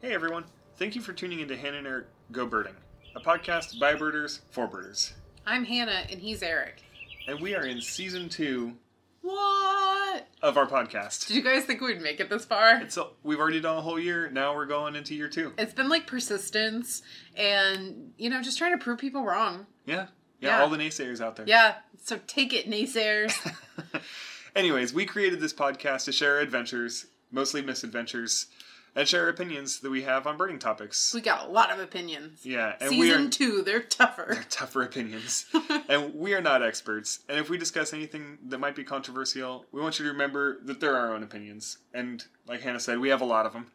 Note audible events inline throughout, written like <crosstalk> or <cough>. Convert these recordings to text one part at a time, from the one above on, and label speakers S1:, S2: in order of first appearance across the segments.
S1: Hey everyone, thank you for tuning into Hannah and Eric Go Birding, a podcast by birders for birders.
S2: I'm Hannah and he's Eric.
S1: And we are in season two
S2: What?
S1: of our podcast.
S2: Did you guys think we'd make it this far?
S1: It's a, we've already done a whole year, now we're going into year two.
S2: It's been like persistence and, you know, just trying to prove people wrong.
S1: Yeah, yeah,
S2: Yeah.
S1: all the naysayers out there.
S2: Yeah, so take it, naysayers. <laughs>
S1: Anyways, we created this podcast to share our adventures, mostly misadventures, and share opinions that we have on burning topics.
S2: we got a lot of opinions.
S1: yeah, and we
S2: Season
S1: are
S2: two, they're tougher.
S1: They're tougher opinions. <laughs> and we are not experts. And if we discuss anything that might be controversial, we want you to remember that they're our own opinions. And like Hannah said, we have a lot of them.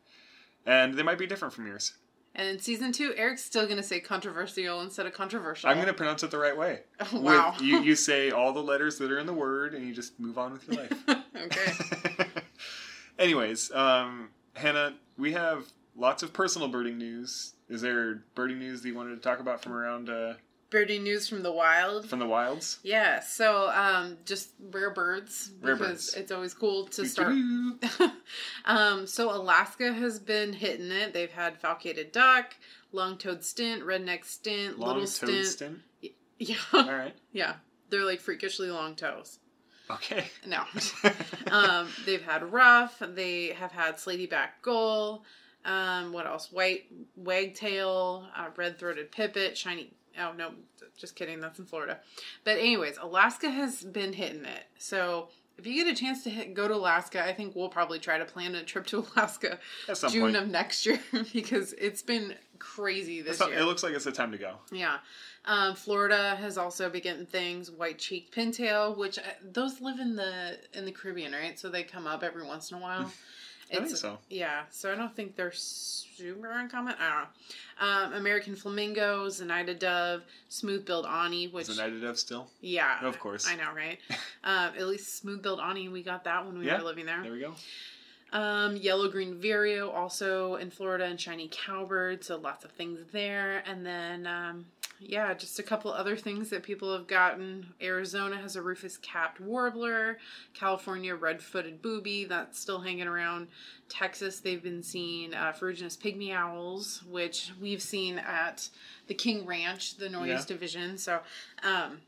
S1: And they might be different from yours.
S2: And in season two, Eric's still going to say controversial instead of controversial.
S1: I'm going to pronounce it the right way. <laughs>
S2: Oh, wow.
S1: With, you, you <laughs> say all the letters that are in the word and you just move on with your life.
S2: okay.
S1: Anyways, um, Hannah, we have lots of personal birding news. Is there birding news that you wanted to talk about from around uh,
S2: Birding news from the wild.
S1: from the wilds?
S2: Yeah, so um, just rare birds
S1: Rare
S2: because
S1: birds.
S2: it's always cool to start. <laughs> Um, so Alaska has been hitting it. They've had falcated duck, long-toed stint, redneck stint,
S1: Long
S2: little
S1: toed
S2: stint.
S1: stint. <laughs>
S2: Yeah,
S1: All right.
S2: yeah, they're like freakishly long toes.
S1: Okay.
S2: No, <laughs> um, they've had rough. They have had slaty back gull. Um, what else? White wagtail, uh, red-throated pipit, shiny. Oh no, just kidding. That's in Florida. But anyways, Alaska has been hitting it. So if you get a chance to hit, go to Alaska, I think we'll probably try to plan a trip to <laughs> Alaska
S1: At some
S2: June
S1: point.
S2: of next year <laughs> because it's been crazy this year.
S1: it looks like it's the time to go.
S2: Yeah. Um, Florida has also been getting things. White cheeked pintail, which uh, those live in the in the Caribbean, right? So they come up every once in a while. <laughs>
S1: I think so.
S2: Yeah, so I don't think they're super uncommon. I don't know. Um, American flamingo, Zenaida dove, smooth billed ani, which
S1: the Dove still?
S2: yeah,
S1: Of course.
S2: I know, right? <laughs> um, at least smooth billed ani, we got that when we
S1: Yeah,
S2: were living there.
S1: There we go.
S2: Um, yellow green vireo also in Florida and shiny cowbird, so lots of things there. And then um, yeah, just a couple other things that people have gotten. Arizona has a rufous capped warbler, California red footed booby that's still hanging around. Texas they've been seeing uh, ferruginous pygmy owls, which we've seen at the King Ranch, the Northeast
S1: Yeah.
S2: Division. So um,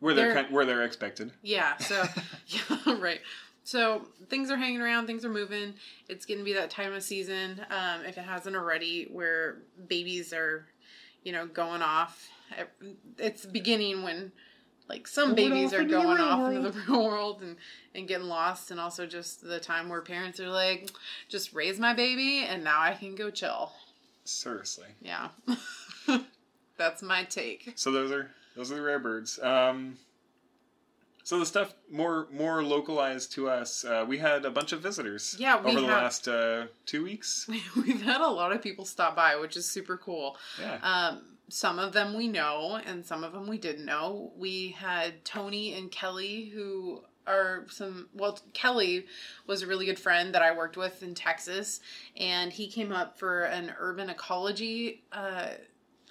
S1: Where they're,
S2: They're-
S1: where they're expected.
S2: yeah, <laughs> so yeah, <laughs> right. So things are hanging around, things are moving. It's going to be that time of season, um, if it hasn't already, where babies are, you know, going off. It's beginning when, like, some
S1: Going
S2: babies are going off
S1: world.
S2: into the real world and, and getting lost, and also just the time where parents are like, just raise my baby, and now I can go chill.
S1: Seriously.
S2: Yeah. <laughs> That's my take.
S1: So those are those are the rare birds. Um, so the stuff more more localized to us. Uh, we had a bunch of visitors.
S2: Yeah, we
S1: over the
S2: have-
S1: last uh, two weeks. <laughs>
S2: We've had a lot of people stop by, which is super cool.
S1: Yeah.
S2: Um, some of them we know, and some of them we didn't know. We had Tony and Kelly, who are some. Well, Kelly was a really good friend that I worked with in Texas, and he came up for an urban ecology. Uh,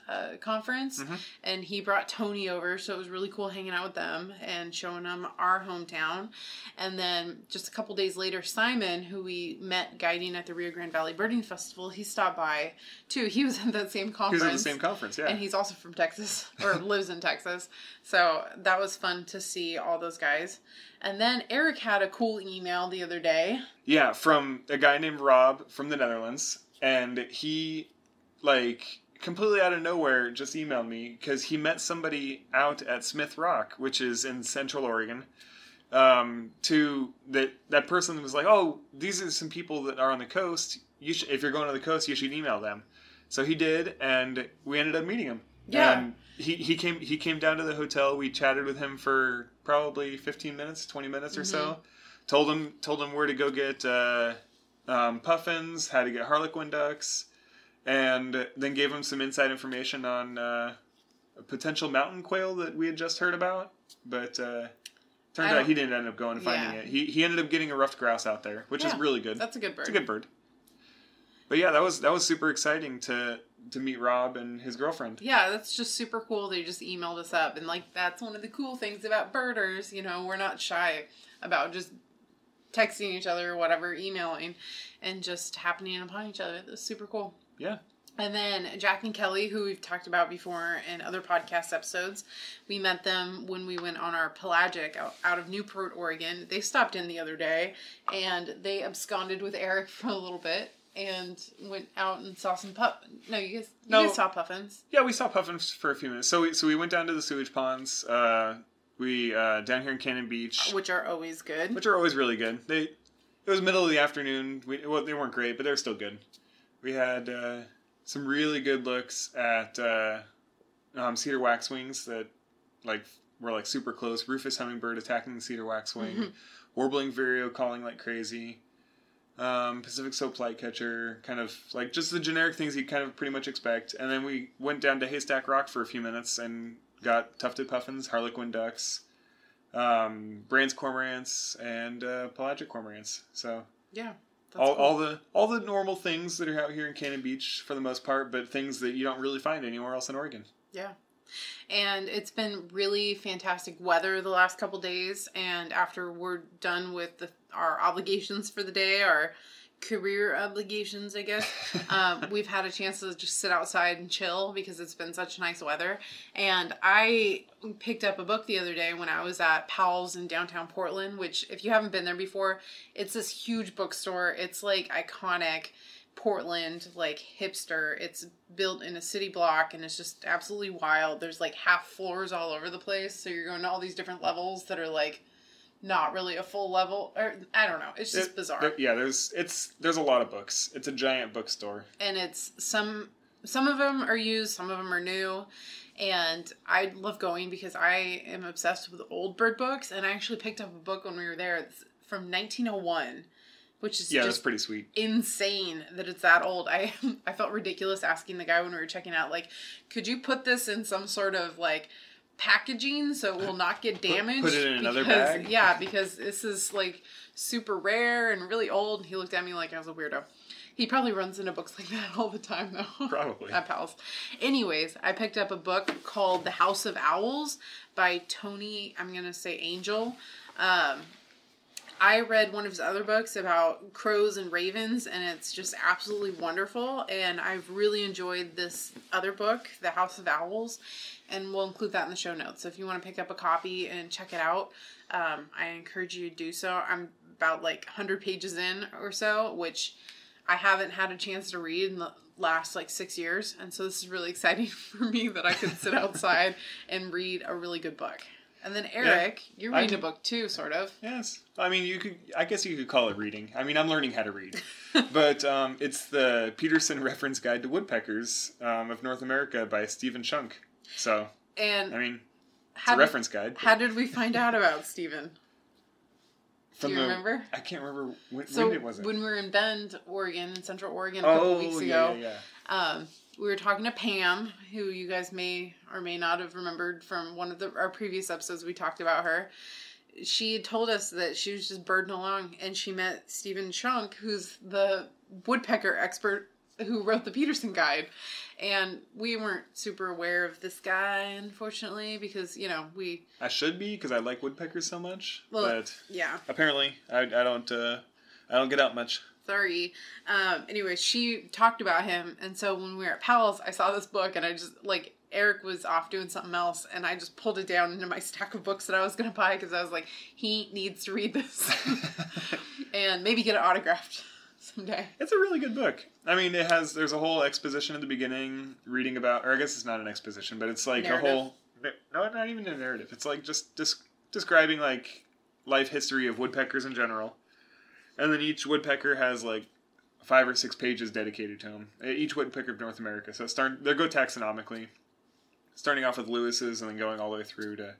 S2: uh, conference
S1: Mhm.
S2: and he brought Tony over so it was really cool hanging out with them and showing them our hometown and then just a couple days later Simon who we met guiding at the Rio Grande Valley Birding Festival he stopped by too he was <laughs> at that same
S1: He was
S2: conference
S1: at the same conference. Yeah.
S2: and he's also from Texas or <laughs> lives in Texas. So that was fun to see all those guys. And then Eric had a cool email the other day.
S1: Yeah, from a guy named Rob from the Netherlands, and he like completely out of nowhere just emailed me because he met somebody out at Smith Rock, which is in Central Oregon. Um, to that that person was like, "Oh, these are some people that are on the coast. You should, if you're going to the coast, you should email them." So he did, and we ended up meeting him.
S2: Yeah.
S1: And he, he came he came down to the hotel. We chatted with him for probably 15 minutes, 20 minutes or so. Told him told him where to go get uh, um, puffins, how to get harlequin ducks, and then gave him some inside information on uh, a potential mountain quail that we had just heard about. But uh, turned out he didn't end up going and finding
S2: Yeah.
S1: it. He he ended up getting a ruffed grouse out there, which is really good.
S2: That's a good bird.
S1: It's a good bird. But yeah, that was that was super exciting to to meet Rob and his girlfriend.
S2: Yeah, that's just super cool. They just emailed us up, and like that's one of the cool things about birders. You know, we're not shy about just texting each other or whatever, emailing, and just happening upon each other. It was super cool.
S1: Yeah.
S2: And then Jack and Kelly, who we've talked about before in other podcast episodes, we met them when we went on our pelagic out, out of Newport, Oregon. They stopped in the other day and they absconded with Eric <laughs> for a little bit and went out and saw some pup. No, you guys, you
S1: No.
S2: guys saw puffins.
S1: Yeah, we saw puffins for a few minutes. So we so we went down to the sewage ponds. Uh, we uh, down here in Cannon Beach,
S2: which are always good.
S1: which are always really good. They it was middle of the afternoon. We well they weren't great, but they're still good. We had uh, some really good looks at uh, um, cedar waxwings that like were like super close. Rufous hummingbird attacking the cedar waxwing,
S2: Mhm.
S1: warbling vireo calling like crazy. Um, Pacific slope flycatcher, kind of like just the generic things you kind of pretty much expect. And then we went down to Haystack Rock for a few minutes and got tufted puffins, harlequin ducks, um, Brandt's cormorants, and uh, pelagic cormorants. So
S2: yeah.
S1: All,
S2: cool.
S1: all the all the normal things that are out here in Cannon Beach for the most part, but things that you don't really find anywhere else in Oregon.
S2: Yeah. And it's been really fantastic weather the last couple days. And after we're done with the, our obligations for the day, our career obligations, I guess, <laughs> um, we've had a chance to just sit outside and chill because it's been such nice weather. And I picked up a book the other day when I was at Powell's in downtown Portland, which, if you haven't been there before, it's this huge bookstore. It's like iconic. Portland, like hipster. It's built in a city block and it's just absolutely wild. There's like half floors all over the place. So you're going to all these different levels that are like not really a full level. Or I don't know. It's just
S1: It-
S2: bizarre.
S1: there- yeah, there's it's there's a lot of books. It's a giant bookstore.
S2: and it's some some of them are used, some of them are new. And I love going because I am obsessed with old bird books. And I actually picked up a book when we were there it's from 1901, which is
S1: Yeah,
S2: just
S1: that's pretty sweet.
S2: insane that it's that old. I <laughs> I felt ridiculous asking the guy when we were checking out, like, could you put this in some sort of like packaging so it will not get damaged?
S1: put it in another
S2: Because-
S1: bag? <laughs>
S2: Yeah, because this is like super rare and really old. He looked at me like I was a weirdo. He probably runs into books <laughs> like that all the time though.
S1: Probably. <laughs>
S2: At Powell's. Anyways, I picked up a book called The House of Owls by Tony, I'm gonna say Angell. Um, I read one of his other books about crows and ravens, and it's just absolutely wonderful. And I've really enjoyed this other book, The House of Owls, and we'll include that in the show notes. So if you want to pick up a copy and check it out, um, I encourage you to do so. I'm about like 100 pages in or so, which I haven't had a chance to read in the last like six years. And so this is really <laughs> exciting for me that I can sit <laughs> outside and read a really good book. And then Eric, you're
S1: I
S2: reading a book too, sort of.
S1: Yes, I mean you could. I guess you could call it reading. I mean I'm learning how to read, <laughs> but um, it's the Peterson Reference Guide to Woodpeckers um, of North America by Stephen Shunk. So
S2: And
S1: I mean it's
S2: how
S1: a
S2: did,
S1: reference guide. but
S2: how did we find out about Stephen?
S1: from
S2: do you
S1: the-
S2: remember?
S1: I can't remember when,
S2: So
S1: when it was. It?
S2: when we were in Bend, Oregon, Central Oregon, a couple
S1: oh
S2: weeks
S1: yeah,
S2: ago,
S1: yeah, yeah.
S2: um, we were talking to Pam, who you guys may or may not have remembered from one of the our previous episodes. We talked about her. She had told us that she was just birding along, and she met Stephen Shunk, who's the woodpecker expert who wrote the Peterson Guide. And we weren't super aware of this guy, unfortunately, because you know we
S1: I should be because I like woodpeckers so much,
S2: Well,
S1: but
S2: yeah
S1: apparently I, I don't. Uh, I don't get out much.
S2: Sorry. Um, anyway, she talked about him, and so when we were at Powell's, I saw this book, and I just like Eric was off doing something else, and I just pulled it down into my <laughs> stack of books that I was gonna buy because I was like, he needs to read this, <laughs> and maybe get it autographed someday.
S1: It's a really good book. I mean, it has there's a whole exposition at the beginning, reading about, or I guess it's not an exposition, but it's like
S2: Narrative.
S1: a whole no, not even a narrative. It's like just des- describing like life history of woodpeckers in general, and then each woodpecker has like five or six pages dedicated to him. Each woodpecker of North America. So start they go taxonomically, starting off with Lewis's and then going all the way through to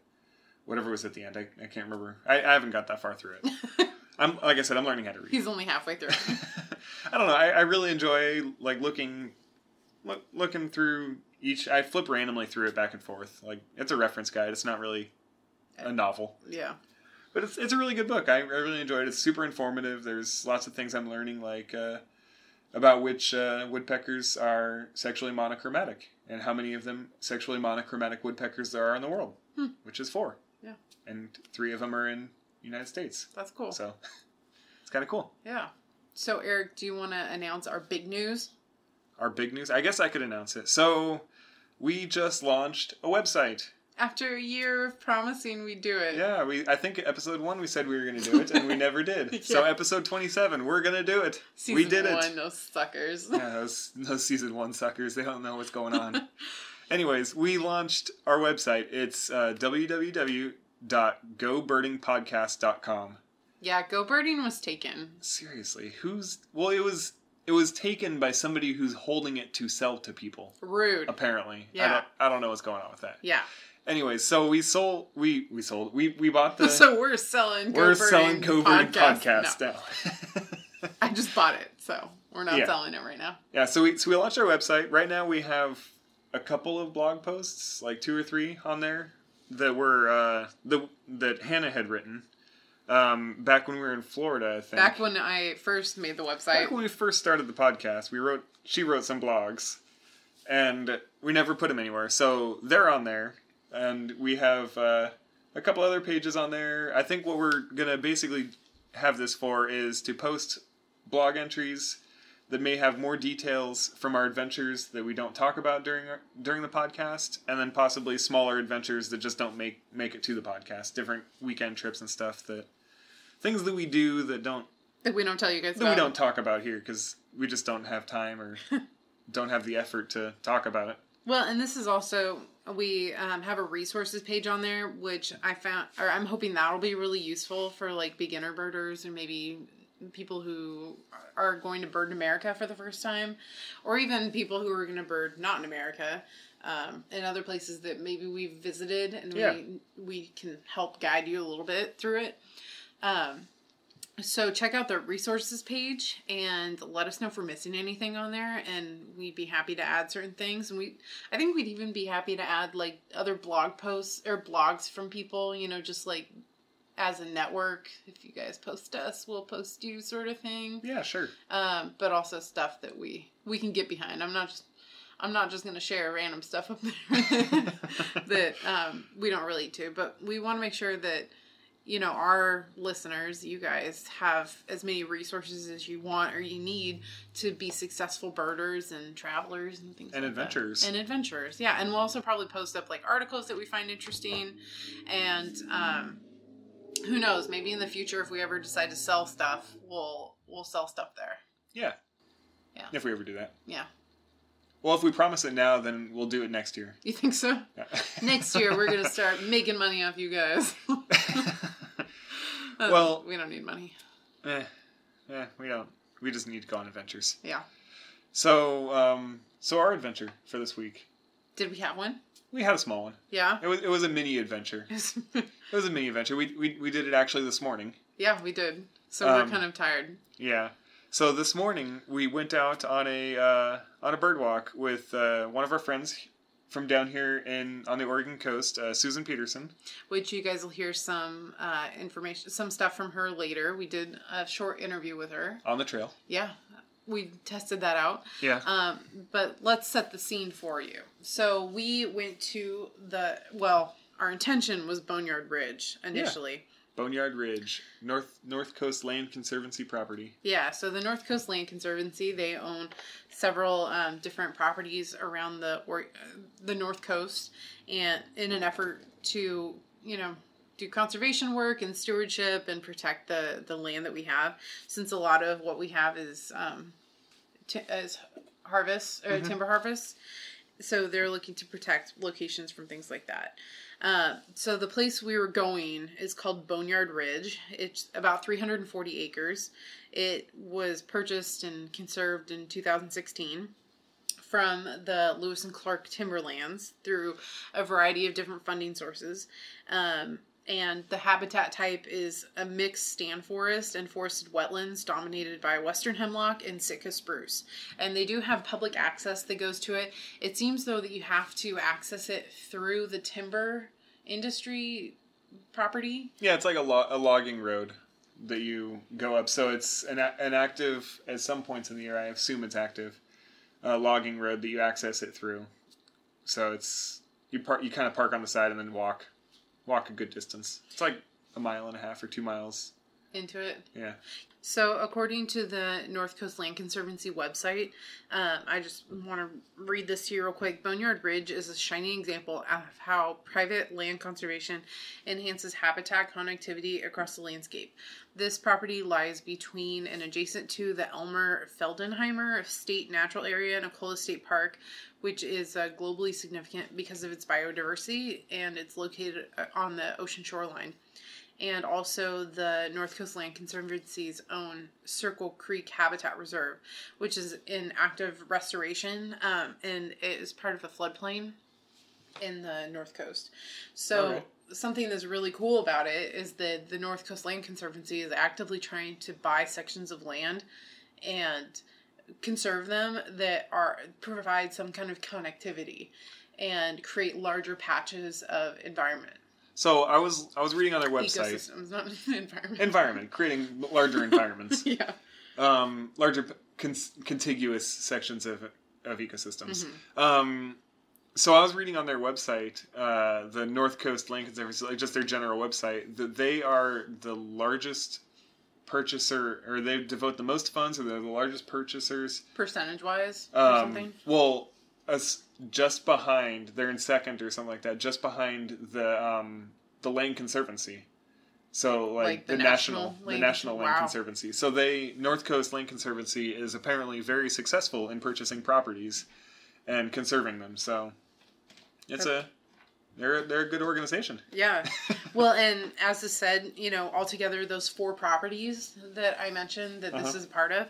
S1: whatever was at the end. I, I can't remember. I, I haven't got that far through it. <laughs> I'm like I said, I'm learning how to read.
S2: He's only halfway through. <laughs>
S1: I don't know. I, I really enjoy like looking, look, looking through each. I flip randomly through it back and forth. Like it's a reference guide. It's not really a uh, novel,
S2: yeah.
S1: But it's it's a really good book. I, I really enjoyed it. It's super informative. There's lots of things I'm learning, like uh, about which uh, woodpeckers are sexually monochromatic and how many of them sexually monochromatic woodpeckers there are in the world,
S2: Hmm.
S1: which is four.
S2: Yeah.
S1: and three of them are in United States.
S2: That's cool.
S1: So <laughs> it's kind of cool.
S2: Yeah. So Eric, do you want to announce our big news?
S1: Our big news. I guess I could announce it. So we just launched a website.
S2: After a year of promising we do it.
S1: Yeah, we. I think episode one we said we were going to do it, and we never did. <laughs> So episode twenty-seven, we're going to do it.
S2: Season
S1: we did
S2: one,
S1: it.
S2: those suckers.
S1: Yeah, those, those season one suckers. They don't know what's going on. <laughs> Anyways, we launched our website. It's uh, www.gobirdingpodcast.com.
S2: yeah, Go Birding was taken.
S1: Seriously, who's well? It was it was taken by somebody who's holding it to sell to people.
S2: Rude.
S1: Apparently, I
S2: Yeah.
S1: don't, I don't know what's going on with that.
S2: Yeah.
S1: Anyways, so we sold we we sold we we bought the <laughs>
S2: so we're selling
S1: we're
S2: Birding
S1: selling Coburn
S2: podcast.
S1: podcast
S2: No,
S1: now. <laughs>
S2: I just bought it, so we're not
S1: Yeah.
S2: selling it right now.
S1: yeah, so we so we launched our website. Right now we have a couple of blog posts, like two or three on there that were uh the that Hannah had written. Um, back when we were in Florida, I think.
S2: Back when I first made the website,
S1: Back when we first started the podcast, we wrote she wrote some blogs, and we never put them anywhere. So they're on there, and we have uh, a couple other pages on there. I think what we're gonna basically have this for is to post blog entries that may have more details from our adventures that we don't talk about during our, during the podcast, and then possibly smaller adventures that just don't make make it to the podcast. Different weekend trips and stuff that things that we do that don't
S2: that we don't tell you guys
S1: that
S2: about.
S1: we don't talk about here because we just don't have time or <laughs> don't have the effort to talk about it.
S2: Well, and this is also we um, have a resources page on there, which I found, or I'm hoping that'll be really useful for like beginner birders or maybe people who are going to bird in America for the first time, or even people who are going to bird not in America. Um, and other places that maybe we've visited, and
S1: Yeah.
S2: we we can help guide you a little bit through it. Um, so check out the resources page and let us know if we're missing anything on there, and we'd be happy to add certain things. And we, I think we'd even be happy to add like other blog posts or blogs from people, you know, just like as a network. If you guys post us, we'll post you, sort of thing.
S1: Yeah, sure.
S2: Um, but also stuff that we we can get behind. I'm not just. I'm not just going to share random stuff up there <laughs> that um, we don't relate to, but we want to make sure that you know our listeners you guys have as many resources as you want or you need to be successful birders and travelers and things
S1: And
S2: like that.
S1: adventurers.
S2: and adventurers yeah and we'll also probably post up like articles that we find interesting and um who knows maybe in the future if we ever decide to sell stuff we'll we'll sell stuff there
S1: Yeah.
S2: Yeah.
S1: If we ever do that.
S2: yeah
S1: Well, if we promise it now, then we'll do it next year.
S2: you think so
S1: Yeah.
S2: next year we're gonna <laughs> start making money off you guys <laughs> Uh,
S1: Well-
S2: we don't need money
S1: eh, eh, we don't. We just need to go on adventures.
S2: yeah
S1: So, um, so our adventure for this week,
S2: did we have one
S1: we had a small one.
S2: yeah
S1: It was it was a mini adventure. <laughs> It was a mini adventure. We we we did it actually this morning.
S2: Yeah, we did. So we're
S1: Um,
S2: kind of tired.
S1: Yeah. So this morning we went out on a uh, on a bird walk with uh, one of our friends from down here in on the Oregon coast, uh, Susan Peterson.
S2: Which you guys will hear some uh, information, some stuff from her later. We did a short interview with her.
S1: on the trail.
S2: Yeah, we tested that out.
S1: Yeah.
S2: Um, but let's set the scene for you. So we went to the well. Our intention was Boneyard Ridge initially.
S1: Boneyard Ridge, North North Coast Land Conservancy property.
S2: Yeah, so the North Coast Land Conservancy they own several um, different properties around the or uh, the North Coast, and in an effort to you know do conservation work and stewardship and protect the the land that we have, since a lot of what we have is um, t- is harvest or timber harvest. So they're looking to protect locations from things like that. Uh, so the place we were going is called Boneyard Ridge. It's about 340 acres. It was purchased and conserved in 2016 from the Lewis and Clark Timberlands through a variety of different funding sources. Um, and the habitat type is a mixed stand forest and forested wetlands dominated by western hemlock and Sitka spruce. And they do have public access that goes to it. It seems though that you have to access it through the timber industry property.
S1: Yeah, it's like a, lo- a logging road that you go up. So it's an, a- an active, at some points in the year, I assume it's active, uh, logging road that you access it through. So it's you park, you kind of park on the side and then walk, walk a good distance. It's like a mile and a half or two miles.
S2: Into it.
S1: Yeah.
S2: So, according to the North Coast Land Conservancy website, um, I just want to read this to you real quick. Boneyard Ridge is a shining example of how private land conservation enhances habitat connectivity across the landscape. This property lies between and adjacent to the Elmer Feldenheimer State Natural Area and Ecola State Park, which is uh, globally significant because of its biodiversity and it's located uh, on the ocean shoreline and also the North Coast Land Conservancy's own Circle Creek Habitat Reserve, which is in active restoration um, and it is part of a floodplain in the North Coast. So,
S1: Okay.
S2: something that's really cool about it is that the North Coast Land Conservancy is actively trying to buy sections of land and conserve them that are provide some kind of connectivity and create larger patches of environment
S1: So I was I was reading on their website
S2: ecosystems, not <laughs> environment.
S1: environment creating larger <laughs> environments,
S2: yeah.
S1: um, larger con- contiguous sections of of ecosystems.
S2: Mm-hmm.
S1: Um, so I was reading on their website, uh, the North Coast Land Conservancy, like just their general website, that they are the largest purchaser, or they devote the most funds, or they're the largest purchasers
S2: Percentage wise or
S1: Um,
S2: something.
S1: well, us just behind, they're in second or something like that, just behind the um, the Land Conservancy. So like,
S2: Like
S1: the,
S2: the
S1: national,
S2: National
S1: the National Land
S2: wow.
S1: Conservancy. So they North Coast Land Conservancy is apparently very successful in purchasing properties and conserving them. So it's a they're they're a good organization.
S2: Yeah. <laughs> well, and as I said, you know, altogether, those four properties that I mentioned that this
S1: Uh-huh.
S2: is a part of,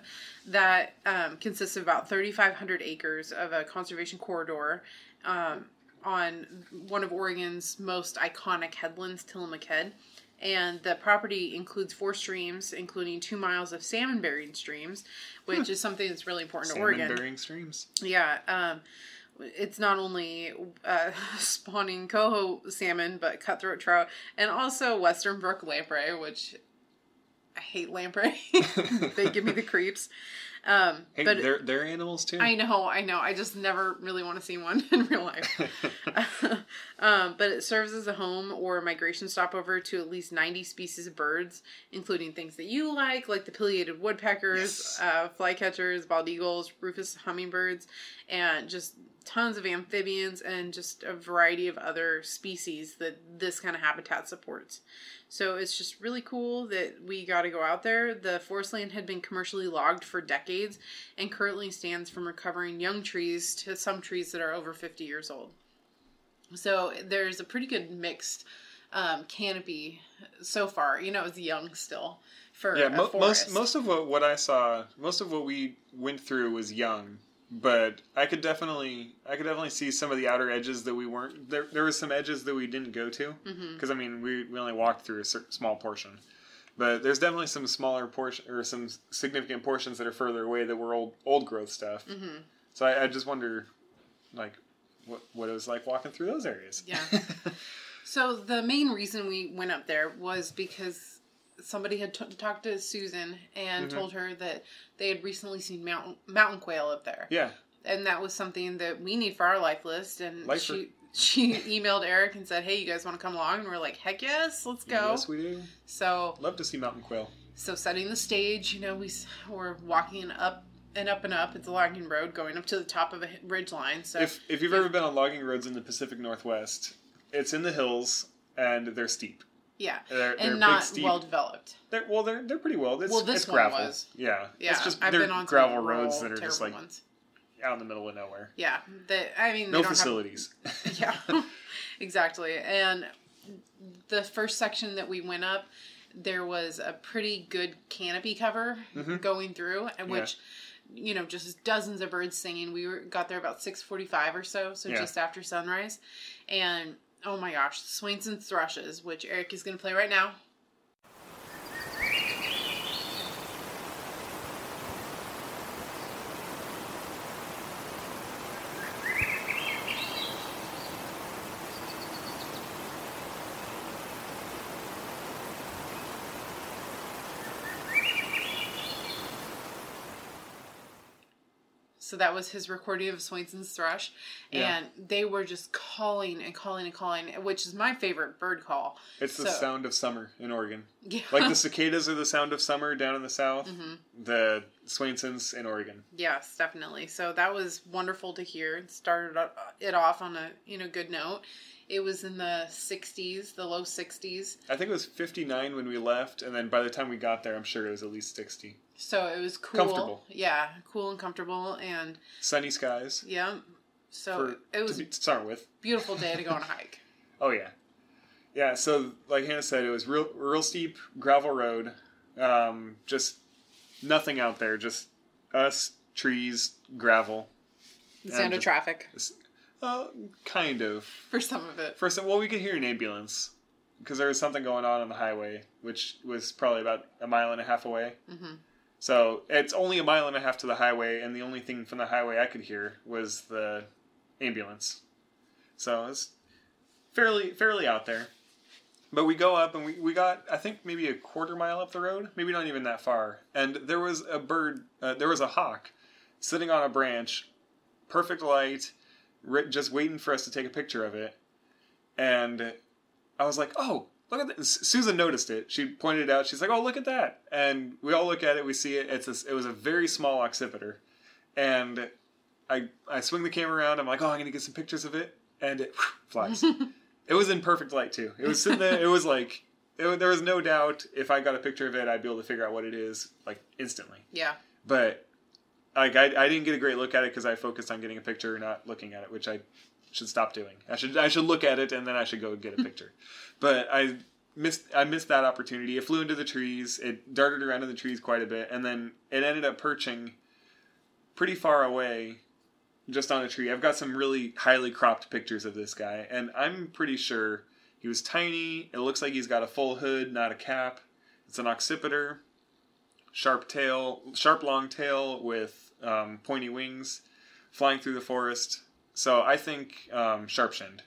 S2: that um, consists of about 3,500 acres of a conservation corridor um, on one of Oregon's most iconic headlands, Tillamook Head. And the property includes four streams, including two miles of salmon bearing streams, which is something that's really important to Oregon.
S1: Salmon bearing streams.
S2: Yeah, um, it's not only uh, <laughs> spawning coho salmon, but cutthroat trout, and also western brook lamprey, which I hate lamprey. <laughs> they give me the <laughs> creeps. Um,
S1: Hey,
S2: but
S1: they're they're animals too.
S2: I know, I know. I just never really want to see one in real life. um, but it serves as a home or migration stopover to at least 90 species of birds, including things that you like, like the pileated woodpeckers,
S1: Yes.
S2: uh, flycatchers, bald eagles, rufous hummingbirds, and just tons of amphibians and just a variety of other species that this kind of habitat supports. So it's just really cool that we got to go out there. The forest land had been commercially logged for decades and currently stands from recovering young trees to some trees that are over 50 years old. So there's a pretty good mixed um, canopy so far. You know, it's young still for
S1: yeah, mo- most most of what what I saw, most of what we went through was young, but I could definitely I could definitely see some of the outer edges that we weren't there. There was some edges that we didn't go to because I mean we we only walked through a small portion, but there's definitely some smaller portion or some significant portions that are further away that were old old growth stuff.
S2: Mhm.
S1: So I, I just wonder, like, what what it was like walking through those areas.
S2: Yeah. <laughs> So the main reason we went up there was because somebody had t- talked to Susan and
S1: Mhm.
S2: told her that they had recently seen mountain mountain quail up there,
S1: yeah.
S2: and that was something that we need for our life list. And
S1: Lifer.
S2: she <laughs> she emailed Eric and said, "Hey, you guys want to come along?" And we're like, "Heck yes, let's go!"
S1: Yes, we do.
S2: So
S1: Love to see mountain quail.
S2: so setting the stage, you know, we we're walking up and up and up. It's a logging road going up to the top of a ridge line. So
S1: If if you've ever been on logging roads in the Pacific Northwest, it's in the hills and they're steep.
S2: Yeah,
S1: They're, they're
S2: and not
S1: steep.
S2: well developed.
S1: They're, well, they're they're pretty well. It's,
S2: Well, this
S1: it's
S2: one
S1: gravel.
S2: was.
S1: Yeah,
S2: Yeah,
S1: It's just
S2: I've
S1: they're
S2: been on
S1: gravel roads that are just like
S2: ones.
S1: out in the middle of nowhere.
S2: Yeah, that I mean,
S1: No
S2: don't have-
S1: facilities. <laughs>
S2: yeah, <laughs> exactly. And the first section that we went up, there was a pretty good canopy cover
S1: Mhm.
S2: going through, and which you know just dozens of birds singing. We were got there about six forty five or so, so
S1: Yeah.
S2: just after sunrise, and oh my gosh, Swainson's thrushes, which Eric is going to play right now. So that was his recording of Swainson's thrush,
S1: Yeah.
S2: and they were just calling and calling and calling, which is my favorite bird call.
S1: It's the sound of summer in Oregon.
S2: Yeah. <laughs>
S1: Like the <laughs> cicadas are the sound of summer down in the south.
S2: Mhm.
S1: The Swainsons in Oregon.
S2: Yes, definitely. So that was wonderful to hear. It started it off on a you know good note. It was in the 60s, the low 60s.
S1: I think it was 59 when we left, and then by the time we got there, I'm sure it was at least 60.
S2: So it was cool.
S1: Comfortable.
S2: Yeah, cool and comfortable and
S1: Sunny skies.
S2: yeah. So
S1: For,
S2: it was
S1: to, be, to start with.
S2: beautiful day to go on a <laughs> hike.
S1: Oh yeah, yeah. So like Hannah said, it was real, real steep gravel road. Um, just nothing out there. Just us, trees, gravel.
S2: The sound
S1: And-
S2: of traffic
S1: Uh, kind of.
S2: for some of it.
S1: First, well, we could hear an ambulance because there was something going on on the highway, which was probably about a mile and a half away.
S2: hmm
S1: So it's only a mile and a half to the highway, and the only thing from the highway I could hear was the ambulance. So it's fairly fairly out there. But we go up and we, we got I think maybe a quarter mile up the road, maybe not even that far, and there was a bird, uh, there was a hawk sitting on a branch, perfect light, just waiting for us to take a picture of it, and I was like, oh. Look at this. Susan noticed it. She pointed it out. She's like, "Oh, look at that!" And we all look at it. We see it. It's a, it was a very small accipiter, and I I swing the camera around. I'm like, "Oh, I'm gonna get some pictures of it," and it <laughs> flies. <laughs> it was in perfect light too. It was sitting there. It was like it, there was no doubt if I got a picture of it, I'd be able to figure out what it is like instantly.
S2: Yeah.
S1: But like I, I didn't get a great look at it because I focused on getting a picture, not looking at it, which I should stop doing. I should I should look at it and then I should go get a picture. <laughs> but I missed I missed that opportunity. It flew into the trees. It darted around in the trees quite a bit, and then it ended up perching pretty far away. Just on a tree. I've got some really highly cropped pictures of this guy, and I'm pretty sure he was tiny. It looks like he's got a full hood, not a cap. It's an accipiter sharp tail, sharp long tail with um, pointy wings, flying through the forest. So I think um, sharp shinned.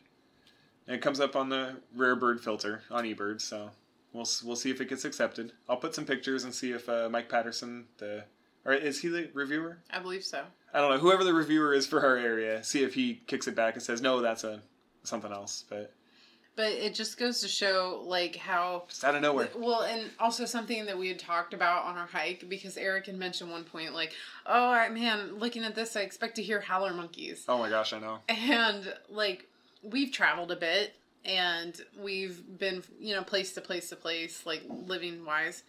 S1: And it comes up on the rare bird filter on eBird. So we'll we'll see if it gets accepted. I'll put some pictures and see if uh, Mike Patterson, the or is he the reviewer?
S2: I believe so.
S1: I don't know. Whoever the reviewer is for our area, see if he kicks it back and says no, that's a something else. But
S2: But it just goes to show like how
S1: just out of nowhere.
S2: Well, and also something that we had talked about on our hike because Eric had mentioned one point like, "Oh man, looking at this, I expect to hear howler monkeys,"
S1: Oh my gosh, I know.
S2: and like we've traveled a bit and we've been you know place to place to place like living wise.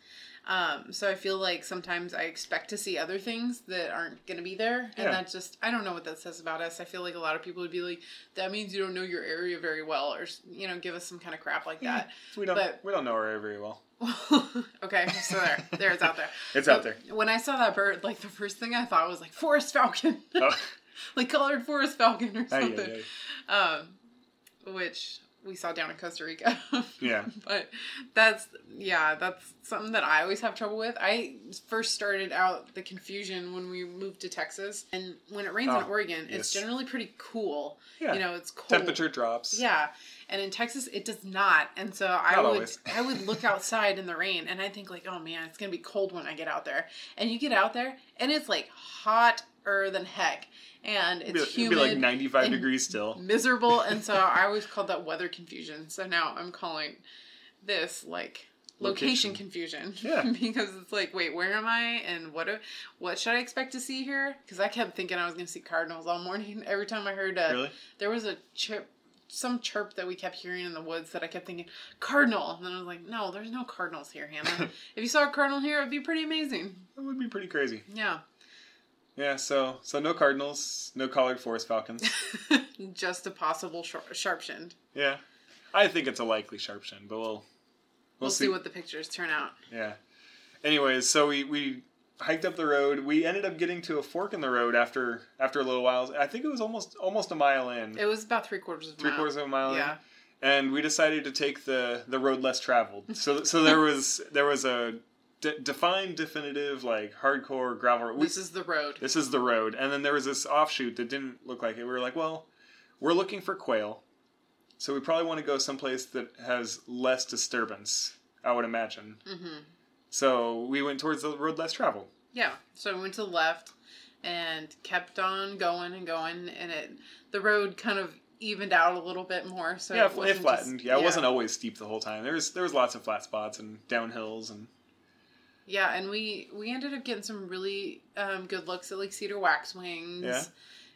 S2: Um, so I feel like sometimes I expect to see other things that aren't going to be there, and
S1: Yeah.
S2: that just I don't know what that says about us. I feel like a lot of people would be like, "That means you don't know your area very well," or you know, give us some kind of crap like that.
S1: We don't
S2: But-
S1: we don't know her very well. <laughs>
S2: okay, so there, there, it's out there. <laughs>
S1: It's out there.
S2: When I saw that bird, like the first thing I thought was like forest falcon,
S1: Oh. <laughs>
S2: like collared forest falcon or
S1: Ay, ay,
S2: something.
S1: ay.
S2: Um, which we saw down in Costa Rica. <laughs>
S1: Yeah.
S2: but that's yeah, that's something that I always have trouble with. I first started out the confusion when we moved to Texas, and when it rains in
S1: Oh,
S2: Oregon, it's generally pretty cool.
S1: Yeah.
S2: You know, it's cold.
S1: Temperature drops.
S2: Yeah, and in Texas it does not. And so I
S1: Not
S2: would. <laughs> I would look outside in the rain and I think like, oh man, it's gonna be cold when I get out there. And you get out there and it's like hotter than heck, and
S1: It'd be,
S2: it's
S1: it'd be
S2: humid,
S1: like 95
S2: and
S1: degrees still. <laughs>
S2: miserable. <laughs> And so I always called that weather confusion. So now I'm calling this like location,
S1: Location.
S2: confusion.
S1: Yeah. <laughs>
S2: because it's like, wait, where am I? And what do- what should I expect to see here? Because I kept thinking I was gonna see cardinals all morning. Every time I heard uh,
S1: Really?
S2: there was a chip some chirp that we kept hearing in the woods that I kept thinking cardinal and then I was like no there's no cardinals here Hannah if you saw a cardinal here it'd be pretty amazing
S1: It would be pretty crazy.
S2: yeah
S1: Yeah, so so no cardinals, no collared forest falcons. <laughs>
S2: just a possible shinned
S1: yeah, I think it's a likely sharp shin, but we'll
S2: we'll, see. what the pictures turn out
S1: Yeah. Anyways, so we we hiked up the road. We ended up getting to a fork in the road after after a little while. I think it was almost almost a mile in,
S2: it was about three quarters of a
S1: three
S2: mile.
S1: quarters of a mile
S2: yeah
S1: in, and we decided to take the the road less traveled. So so there <laughs> was there was a de- defined, definitive, like hardcore gravel. We,
S2: this is the road
S1: this is the road, and then there was this offshoot that didn't look like it. We were like, well, we're looking for quail, so we probably want to go someplace that has less disturbance. I would imagine.
S2: hmm
S1: So we went towards the road less traveled.
S2: yeah so we went to the left and kept on going and going, and it the road kind of evened out a little bit more. So
S1: yeah,
S2: it
S1: it, flattened.
S2: just-
S1: yeah, it wasn't always steep the whole time. There was there was lots of flat spots and downhills and
S2: Yeah, and we we ended up getting some really um, good looks at like Cedar Waxwings.
S1: Yeah.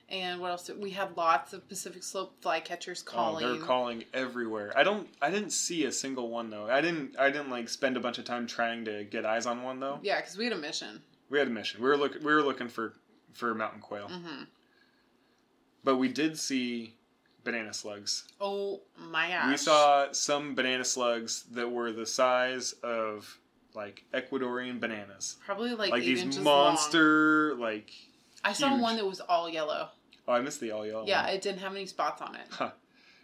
S2: And what else? did- We had lots of Pacific Slope flycatchers calling.
S1: Oh, they're calling everywhere. I don't. I didn't see a single one though. I didn't. I didn't like spend a bunch of time trying to get eyes on one though.
S2: Yeah, because we had a mission.
S1: We had a mission. We were looking. We were looking for for mountain quail,
S2: hmm
S1: but we did see banana slugs.
S2: Oh my gosh!
S1: We saw some banana slugs that were the size of like Ecuadorian bananas,
S2: probably like,
S1: like, these
S2: inches long.
S1: monster like.
S2: I saw
S1: huge.
S2: one that was all yellow.
S1: Oh, I missed the all yellow.
S2: Yeah,
S1: one.
S2: it didn't have any spots on it.
S1: Huh.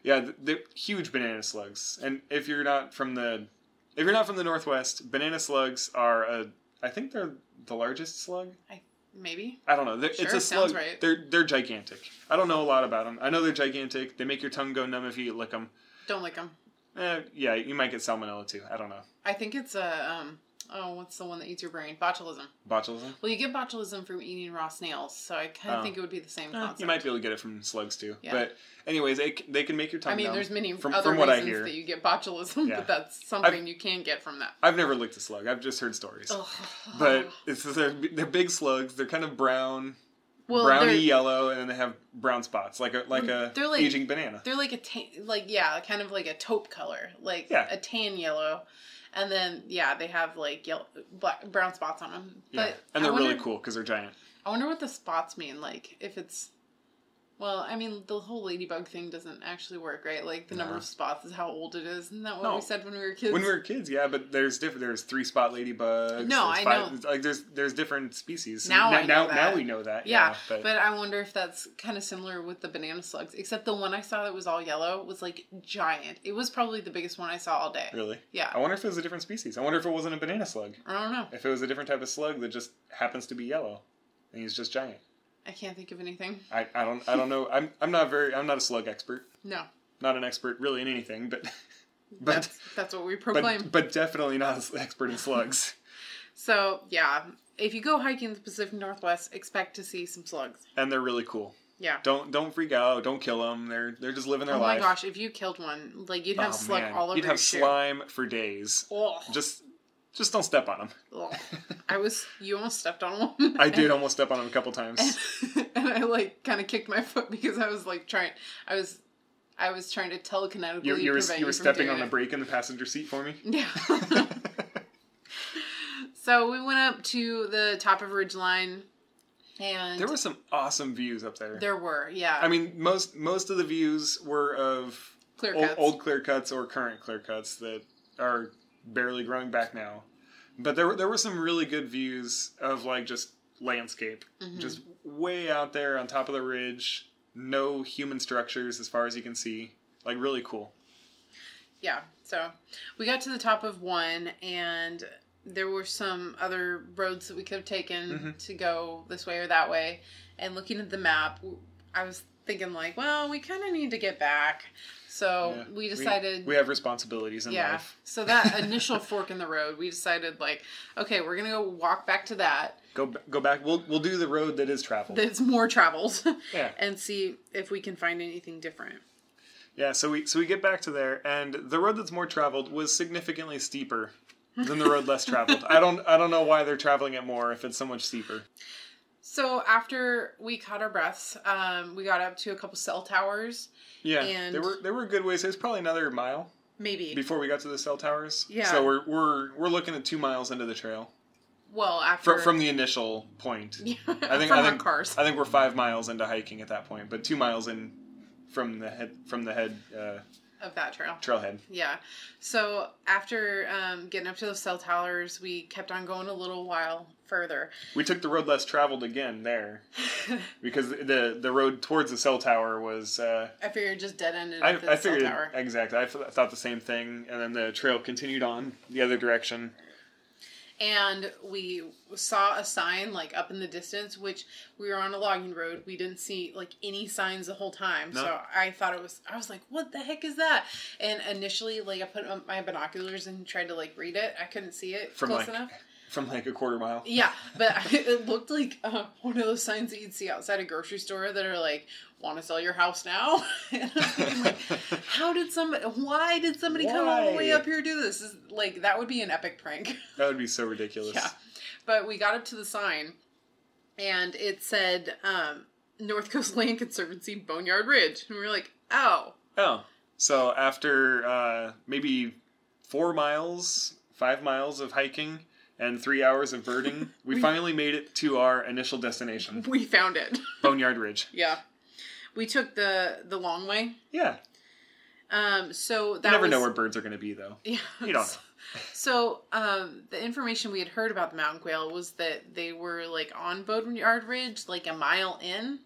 S1: Yeah, th- they're huge banana slugs. And if you're not from the if you're not from the northwest, banana slugs are a I think they're the largest slug.
S2: I Maybe.
S1: I don't know. They're,
S2: Sure,
S1: it's a slug.
S2: right.
S1: They're they're gigantic. I don't know a lot about them. I know they're gigantic. They make your tongue go numb if you lick them.
S2: Don't lick them.
S1: Eh, yeah, you might get salmonella too. I don't know.
S2: I think it's a um. Oh, what's the one that eats your brain? Botulism.
S1: Botulism.
S2: Well, you get botulism from eating raw snails, so I kind of
S1: Oh.
S2: think it would be the same
S1: Eh,
S2: concept.
S1: you might be able to get it from slugs too.
S2: Yeah.
S1: But anyways, they, they can make your tongue
S2: I mean,
S1: numb.
S2: there's many
S1: from,
S2: other
S1: from what I hear.
S2: that you get botulism,
S1: Yeah.
S2: but that's something you can get from that.
S1: I've never licked a slug. I've just heard stories.
S2: Ugh.
S1: But it's they're, they're big slugs. They're kind of brown,
S2: well,
S1: browny yellow, and then they have brown spots, like a like mm, a
S2: They're like-
S1: aging banana.
S2: they're like a tan, like yeah, kind of like a taupe color, like
S1: Yeah.
S2: a tan yellow, and then yeah, they have like yellow, black, brown spots on them.
S1: Yeah,
S2: But
S1: and they're really cool because they're giant.
S2: I wonder what the spots mean. Like if it's, well, I mean the whole ladybug thing doesn't actually work, right? Like the number of spots is how old it is. Isn't that what
S1: No.
S2: we said when we were kids?
S1: When we were kids, yeah, but there's different. There's three spot ladybugs.
S2: No, I
S1: five-
S2: know.
S1: Like there's there's different species.
S2: Now I know
S1: now,
S2: that.
S1: now we know that.
S2: Yeah,
S1: Yeah, but,
S2: But I wonder if that's kind of similar with the banana slugs. Except the one I saw that was all yellow was like giant. It was probably the biggest one I saw all day.
S1: really,
S2: Yeah.
S1: I wonder if it was a different species. I wonder if it wasn't a banana slug.
S2: I don't know.
S1: If it was a different type of slug that just happens to be yellow, and he's just giant.
S2: I can't think of anything.
S1: I, I don't I don't know. I'm I'm not very I'm not a slug expert.
S2: No.
S1: Not an expert really in anything, but <laughs> but
S2: That's that's what we proclaim.
S1: but, but definitely not an expert in slugs. <laughs>
S2: so yeah, if you go hiking in the Pacific Northwest, expect to see some slugs.
S1: and they're really cool.
S2: Yeah.
S1: Don't don't freak out. Don't kill them. They're they're just living their lives.
S2: Oh
S1: life.
S2: my gosh, if you killed one, like you'd have
S1: Oh,
S2: slug
S1: man.
S2: all over
S1: You'd
S2: your
S1: have
S2: shoe.
S1: slime for days.
S2: Oh,
S1: Just just don't step on them.
S2: I was you almost stepped on one. <laughs>
S1: I did <laughs> almost step on them a couple times.
S2: and, <laughs> and I like kind of kicked my foot because I was like trying. I was, I was trying to telekinetically
S1: You, you were
S2: prevent
S1: you were stepping on the
S2: it.
S1: brake in the passenger seat for me.
S2: Yeah. so we went up to the top of Ridgeline, and
S1: there were some awesome views up there.
S2: there were yeah.
S1: I mean, most most of the views were of
S2: clear
S1: old, old clear cuts or current clear cuts that are barely growing back now. But there were there were some really good views of like just landscape,
S2: Mhm.
S1: just way out there on top of the ridge. No human structures as far as you can see. Like really cool.
S2: Yeah. So we got to the top of one, and there were some other roads that we could have taken
S1: Mhm.
S2: to go this way or that way. And looking at the map, I was thinking like, well, we kind of need to get back. So
S1: Yeah.
S2: we decided.
S1: we have responsibilities in
S2: yeah.
S1: life.
S2: So that <laughs> initial fork in the road, we decided like, okay, we're gonna go walk back to that.
S1: Go go back. We'll we'll do the road that is traveled.
S2: That's more traveled, <laughs>
S1: yeah. <laughs>
S2: and see if we can find anything different.
S1: Yeah, so we so we get back to there, and the road that's more traveled was significantly steeper than the road less traveled. I don't I don't know why they're traveling it more if it's so much steeper.
S2: So after we caught our breaths, um, we got up to a couple cell towers,
S1: Yeah,
S2: And-
S1: there were there were good ways. There's probably another mile
S2: maybe.
S1: before we got to the cell towers.
S2: Yeah.
S1: So we're we're we're looking at two miles into the trail
S2: well, after
S1: from from the initial point. <laughs>
S2: yeah,
S1: I think I think
S2: cars.
S1: I think we're five miles into hiking at that point, but two miles in from the head from the head uh,
S2: of that trail.
S1: trailhead.
S2: Yeah. So after um, getting up to those cell towers, we kept on going a little while further.
S1: We took the road less traveled again there <laughs> because the the road towards the cell tower was. Uh,
S2: I figured just dead ended
S1: I,
S2: at the
S1: I
S2: cell
S1: figured
S2: tower.
S1: exactly. I th- thought the same thing, and then the trail continued on the other direction.
S2: And we saw a sign like up in the distance which we were on a logging road. We didn't see like any signs the whole time.
S1: No.
S2: so i thought it was i was like what the heck is that? And initially like i put up my binoculars and tried to like read it. I couldn't see it
S1: From
S2: close
S1: like
S2: enough
S1: from like a quarter mile.
S2: Yeah, but <laughs> it looked like uh, one of those signs that you'd see outside a grocery store that are like, "Want to sell your house now?" <laughs> and I'm thinking, like, <laughs> how did somebody? Why did somebody come all the way up here do this? Is like that would be an epic prank.
S1: That would be so ridiculous.
S2: Yeah. But we got up to the sign, and it said um, North Coast Land Conservancy Boneyard Ridge, and we were like, "Oh,
S1: Oh, so after uh, maybe four miles, five miles of hiking, and three hours of birding, we
S2: We-
S1: finally made it to our initial destination,
S2: we found it." <laughs>
S1: Boneyard Ridge.
S2: yeah, we took the the long way.
S1: Yeah,
S2: Um, so that
S1: you never
S2: was,
S1: know where birds are going to be, though.
S2: Yeah.
S1: You don't know. <laughs>
S2: So, um, the information we had heard about the mountain quail was that they were like on Boneyard Ridge, like a mile in,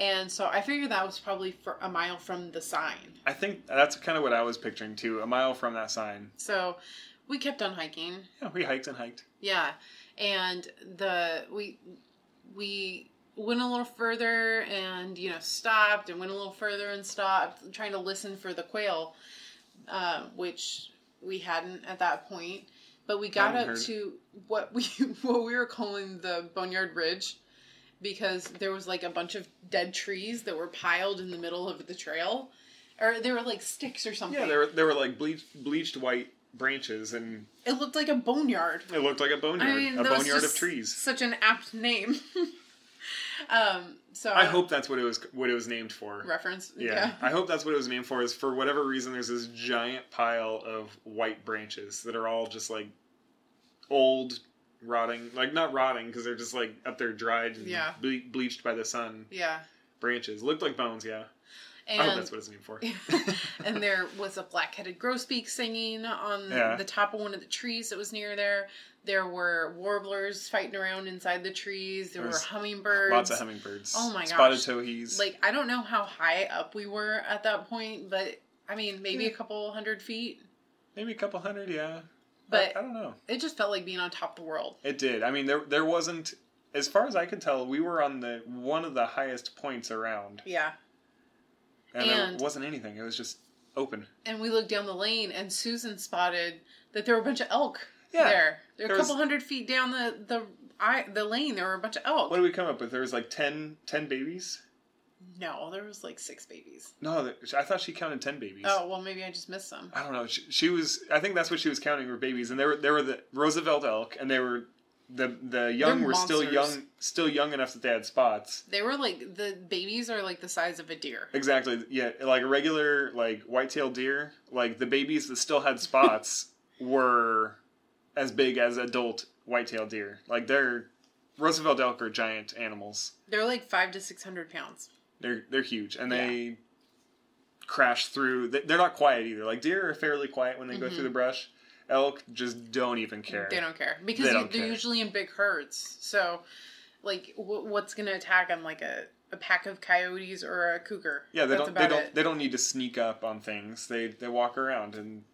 S2: and so I figured that was probably for a mile from the sign.
S1: I think that's kind of what I was picturing too. A mile from that sign.
S2: So, we kept on hiking.
S1: Yeah, we hiked and hiked.
S2: Yeah, and the we we went a little further and you know stopped and went a little further and stopped, trying to listen for the quail, uh, which we hadn't at that point. But we got
S1: Hadn't
S2: up
S1: heard.
S2: to what we <laughs> what we were calling the Boneyard Ridge because there was like a bunch of dead trees that were piled in the middle of the trail, or they were like sticks or something.
S1: Yeah, there were there were like bleached bleached white branches, and
S2: it looked like a boneyard.
S1: it looked like a boneyard,
S2: I mean,
S1: a boneyard of trees.
S2: Such an apt name. <laughs> um, so
S1: I hope that's what it was what it was named for.
S2: reference.
S1: Yeah.
S2: Yeah.
S1: I hope that's what it was named for. Is for whatever reason, there's this giant pile of white branches that are all just like old, rotting, like not rotting because they're just like up there dried and
S2: Yeah.
S1: ble- bleached by the sun.
S2: Yeah.
S1: Branches looked like bones. Yeah, I hope
S2: And
S1: that's what it's named for. <laughs>
S2: and there <laughs> was a black-headed grosbeak singing on
S1: Yeah.
S2: the top of one of the trees that was near there. There were warblers fighting around inside the trees. There
S1: There
S2: were hummingbirds.
S1: Lots of hummingbirds.
S2: Oh my gosh.
S1: Spotted towhees.
S2: Like I don't know how high up we were at that point, but I mean maybe
S1: Yeah.
S2: a couple hundred feet.
S1: maybe a couple hundred. Yeah,
S2: But-
S1: I, I don't know.
S2: It just felt like being on top of the world.
S1: It did. I mean, there there wasn't. As far as I could tell, we were on the one of the highest points around,
S2: Yeah.
S1: And,
S2: And-
S1: there wasn't anything. It was just open.
S2: and we looked down the lane and Susan spotted that there were a bunch of elk
S1: Yeah.
S2: there. There were a
S1: was-
S2: couple hundred feet down the the I, the lane. There were a bunch of elk.
S1: What did we come up with? There was like 10, 10 babies.
S2: no, there was like six babies.
S1: No, I thought she counted ten babies.
S2: Oh well, maybe I just missed some.
S1: I don't know. She, she was. I think that's what she was counting were babies, and there were there were the Roosevelt elk, and they were the the young
S2: They're
S1: were still
S2: monsters.
S1: young, still young enough that they had spots.
S2: They were like the babies are like the size of a deer.
S1: Exactly. Yeah, like a regular like white-tailed deer. Like the babies that still had spots <laughs> were as big as adult white-tailed deer. Like they're Roosevelt elk are giant animals.
S2: They're like five to six hundred pounds.
S1: They're they're huge, and they crash through. they- They're not quiet either. Like deer are fairly quiet when they go
S2: Mhm.
S1: through the brush. Elk just don't even care.
S2: They don't care because
S1: they care.
S2: usually in big herds. So, like, w- what's gonna attack them? Like a, a pack of coyotes or a cougar?
S1: Yeah, they
S2: That's
S1: don't. They don't.
S2: it.
S1: They don't need to sneak up on things. They they walk around and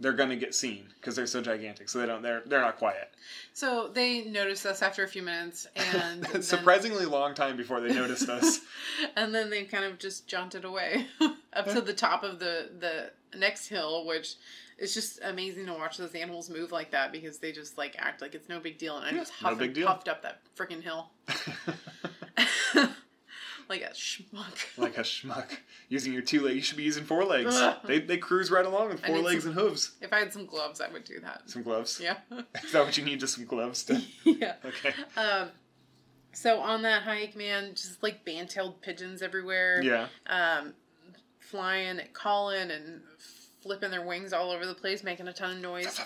S1: they're gonna get seen because they're so gigantic. So they don't. They're they're not quiet.
S2: So they noticed us after a few minutes, and <laughs> then-
S1: Surprisingly long time before they noticed us. <laughs>
S2: and then they kind of just jaunted away <laughs> up to the top of the the next hill, which is just amazing to watch those animals move like that because they just like act like it's no big deal, and I
S1: Yeah,
S2: just
S1: no
S2: huff
S1: big
S2: and
S1: deal.
S2: puffed up that freaking hill <laughs> <laughs> like a schmuck.
S1: like a schmuck using your two legs. You should be using four legs. They they cruise right along with four legs
S2: some-
S1: and hooves.
S2: if I had some gloves, I would do that.
S1: Some gloves.
S2: Yeah, <laughs>
S1: Is that what you need? Just some gloves to.
S2: yeah.
S1: Okay.
S2: Um, so on that hike, man, just like band-tailed pigeons everywhere.
S1: Yeah.
S2: um, flying and calling and flipping their wings all over the place, making a ton of noise.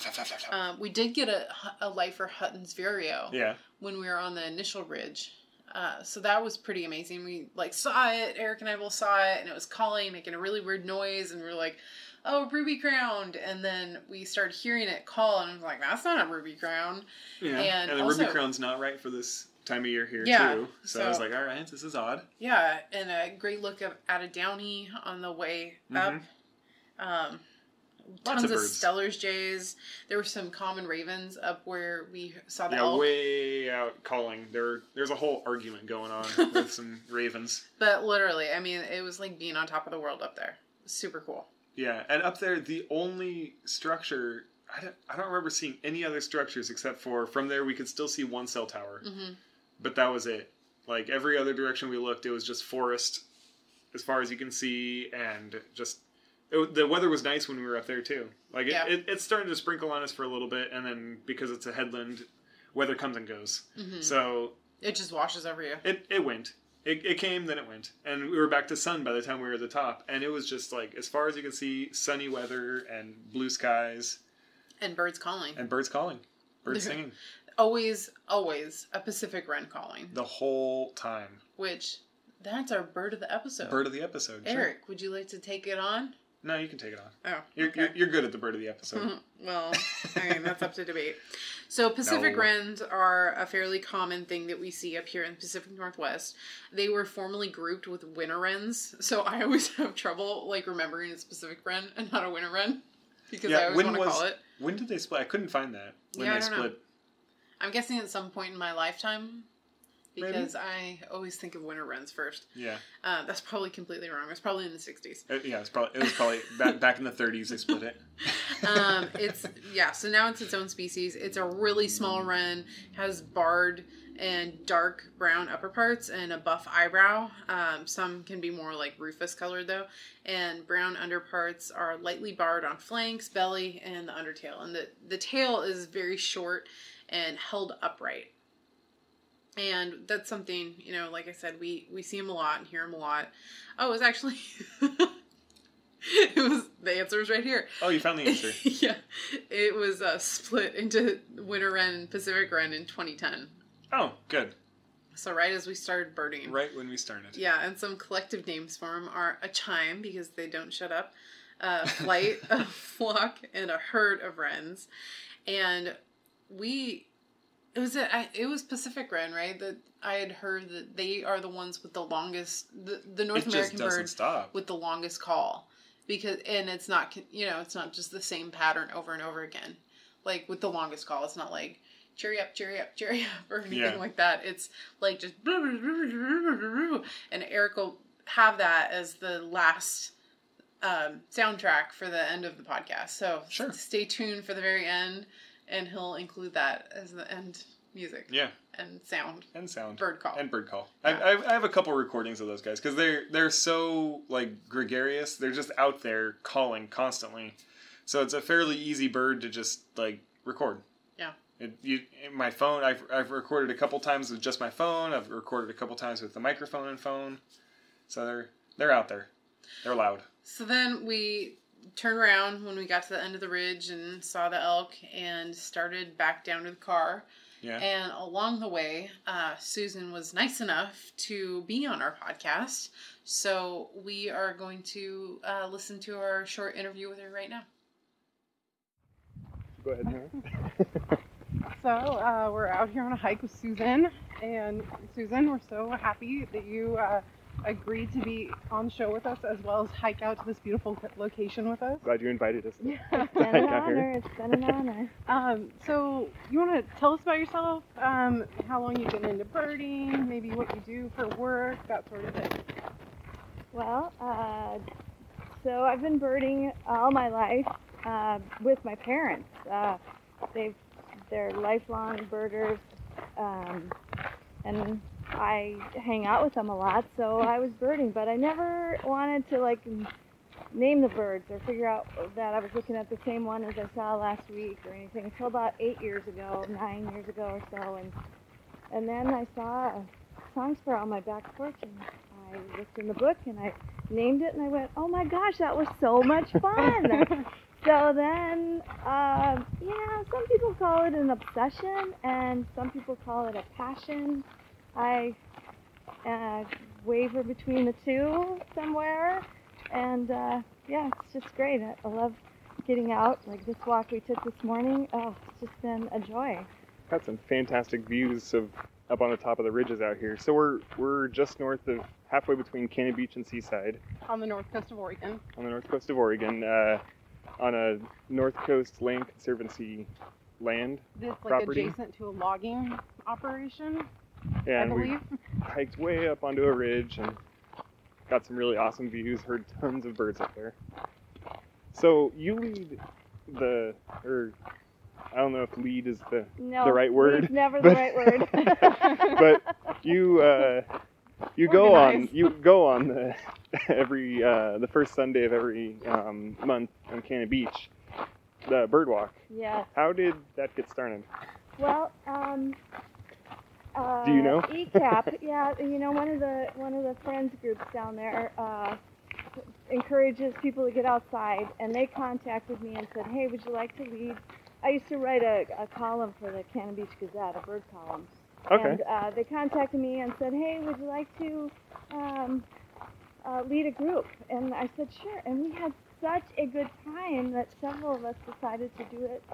S2: Um, we did get a, a lifer Hutton's Vireo
S1: Yeah.
S2: when we were on the initial ridge. Uh, so that was pretty amazing. We like saw it. Erik and I both saw it, and it was calling, making a really weird noise, and we are like, "Oh, ruby crowned!" And then we started hearing it call, and I was like, "That's not a ruby crown."
S1: Yeah.
S2: And
S1: And, the
S2: also-
S1: ruby crown's not right for this time of year here
S2: Yeah,
S1: too. So, I was like, all right, this is odd.
S2: Yeah, and a great look of, at a downy on the way up. Um,
S1: Lots
S2: tons
S1: of
S2: of,
S1: birds.
S2: Steller's jays. There were some common ravens up where we saw the
S1: Yeah,
S2: elk.
S1: way out calling. There, there's a whole argument going on <laughs> with some ravens.
S2: But literally, I mean, it was like being on top of the world up there. Super cool.
S1: Yeah, and up there, the only structure I don't, I don't remember seeing any other structures except for from there we could still see one cell tower,
S2: hmm
S1: but that was it. Like every other direction we looked, it was just forest as far as you can see, and just it, the weather was nice when we were up there too. Like it,
S2: Yeah.
S1: it, it's starting to sprinkle on us for a little bit, and then because it's a headland, weather comes and goes.
S2: hmm
S1: So
S2: It just washes over you.
S1: it, it went. It, it came, then it went. And we were back to sun by the time we were at the top. And it was just like, as far as you can see, sunny weather and blue skies
S2: And birds calling.
S1: and birds calling, birds <laughs> singing
S2: always, always a Pacific wren calling.
S1: the whole time.
S2: Which that's our bird of the episode.
S1: Bird of the episode. sure.
S2: Erik, would you like to take it on?
S1: No, you can take it on.
S2: Oh,
S1: You're,
S2: okay.
S1: you're, you're good at the bird of the episode. <laughs>
S2: well, I mean, that's up to debate. So, <laughs> Pacific
S1: No.
S2: wrens are a fairly common thing that we see up here in the Pacific Northwest. They were formerly grouped with winter wrens, so <laughs> I always have trouble like remembering it's Pacific wren and not a winter wren because I always
S1: when
S2: want to
S1: was
S2: call it.
S1: when did they split? I couldn't find that when
S2: Yeah, I
S1: they
S2: don't know. I'm guessing at some point in my lifetime
S1: Maybe.
S2: because I always think of winter wrens first.
S1: Yeah,
S2: Uh, that's probably completely wrong. It's probably in the 60s.
S1: Uh, yeah. It's probably it was probably back <laughs> back in the 30s they split it.
S2: um, it's yeah. So now it's its own species. It's a really small wren. Has barred and dark brown upper parts and a buff eyebrow. Um, some can be more like rufous colored though, and brown underparts are lightly barred on flanks, belly, and the undertail. And the the tail is very short and held upright. And that's something you know. Like I said, we we see them a lot and hear them a lot. Oh, it was actually. <laughs> it was the answer is right here.
S1: Oh, you found the answer. <laughs>
S2: yeah, it was uh, split into winter wren and Pacific wren in 2010.
S1: Oh, good.
S2: So right as we started birding.
S1: Right when we started.
S2: Yeah, and some collective names for them are a chime because they don't shut up, a flight, <laughs> a flock, and a herd of wrens. And we, it was a, I- it was Pacific wren, right? That I had heard that they are the ones with the longest, the, the North
S1: it
S2: American bird
S1: stop.
S2: with the longest call because and it's not you know it's not just the same pattern over and over again like with the longest call it's not like cheery up cheery up cheery up <laughs> or anything
S1: Yeah.
S2: like that it's like just and eric will have that as the last um, soundtrack for the end of the podcast so
S1: Sure.
S2: stay tuned for the very end and he'll include that as the end music
S1: Yeah,
S2: and sound
S1: and sound.
S2: bird call
S1: and bird call.
S2: Yeah.
S1: I, I, I have a couple recordings of those guys because they're they're so like gregarious. They're just out there calling constantly, so it's a fairly easy bird to just like record.
S2: Yeah.
S1: It, you, in my phone, I've, I've recorded a couple times with just my phone. I've recorded a couple times with the microphone and phone. So they're they're out there. They're loud.
S2: So then we turned around when we got to the end of the ridge and saw the elk and started back down to the car.
S1: Yeah.
S2: And along the way, uh, Susan was nice enough to be on our podcast. So we are going to uh, listen to our short interview with her right now.
S1: Go ahead. Hannah. <laughs>
S3: So uh, we're out here on a hike with Susan, and Susan, we're so happy that you uh, agreed to be on the show with us as well as hike out to this beautiful location with us.
S4: Glad you invited us. <laughs>
S3: Yeah.
S5: It's been an honor. It's been an <laughs> honor.
S3: Um, so you want to tell us about yourself? Um, how long you've been into birding? Maybe what you do for work, that sort of thing.
S5: Well, uh, so I've been birding all my life uh, with my parents. Uh, they've they're lifelong birders, um, and I hang out with them a lot. So I was birding, but I never wanted to like name the birds or figure out that I was looking at the same one as I saw last week or anything until about eight years ago, nine years ago or so, and and then I saw a song sparrow on my back porch and I looked in the book and I named it and I went, oh my gosh, that was so much fun. <laughs> so then, uh, yeah, some people call it an obsession and some people call it a passion. I uh, waver between the two somewhere. And uh, yeah, it's just great. I, I love getting out. Like this walk we took this morning, oh, it's just been a joy.
S4: Got some fantastic views of up on the top of the ridges out here. So we're we're just north of halfway between Cannon Beach and Seaside
S3: On the north coast of Oregon.
S4: on the north coast of Oregon, uh, on a North Coast Land Conservancy land.
S3: It's like
S4: Property.
S3: adjacent to a logging operation, I
S4: And we hiked way up onto a ridge and got some really awesome views. Heard <laughs> tons of birds up there. So you lead the or I don't know if lead is the
S5: No,
S4: the right word,
S5: lead's never
S4: but-
S5: the right word. <laughs> <laughs>
S4: but you uh, you go on you go on the every uh, the first Sunday of every um, month on Cannon Beach, the bird walk.
S5: Yeah.
S4: How did that get started?
S5: Well, um, uh,
S4: Do you know?
S5: ECAP, <laughs> yeah, you know, one of the one of the friends groups down there uh, encourages people to get outside, and they contacted me and said, "Hey, would you like to lead?" I used to write a, a column for the Cannon Beach Gazette, a bird column,
S4: Okay.
S5: and uh, they contacted me and said, "Hey, would you like to um, uh, lead a group?" And I said, "Sure." And we had such a good time that several of us decided to do it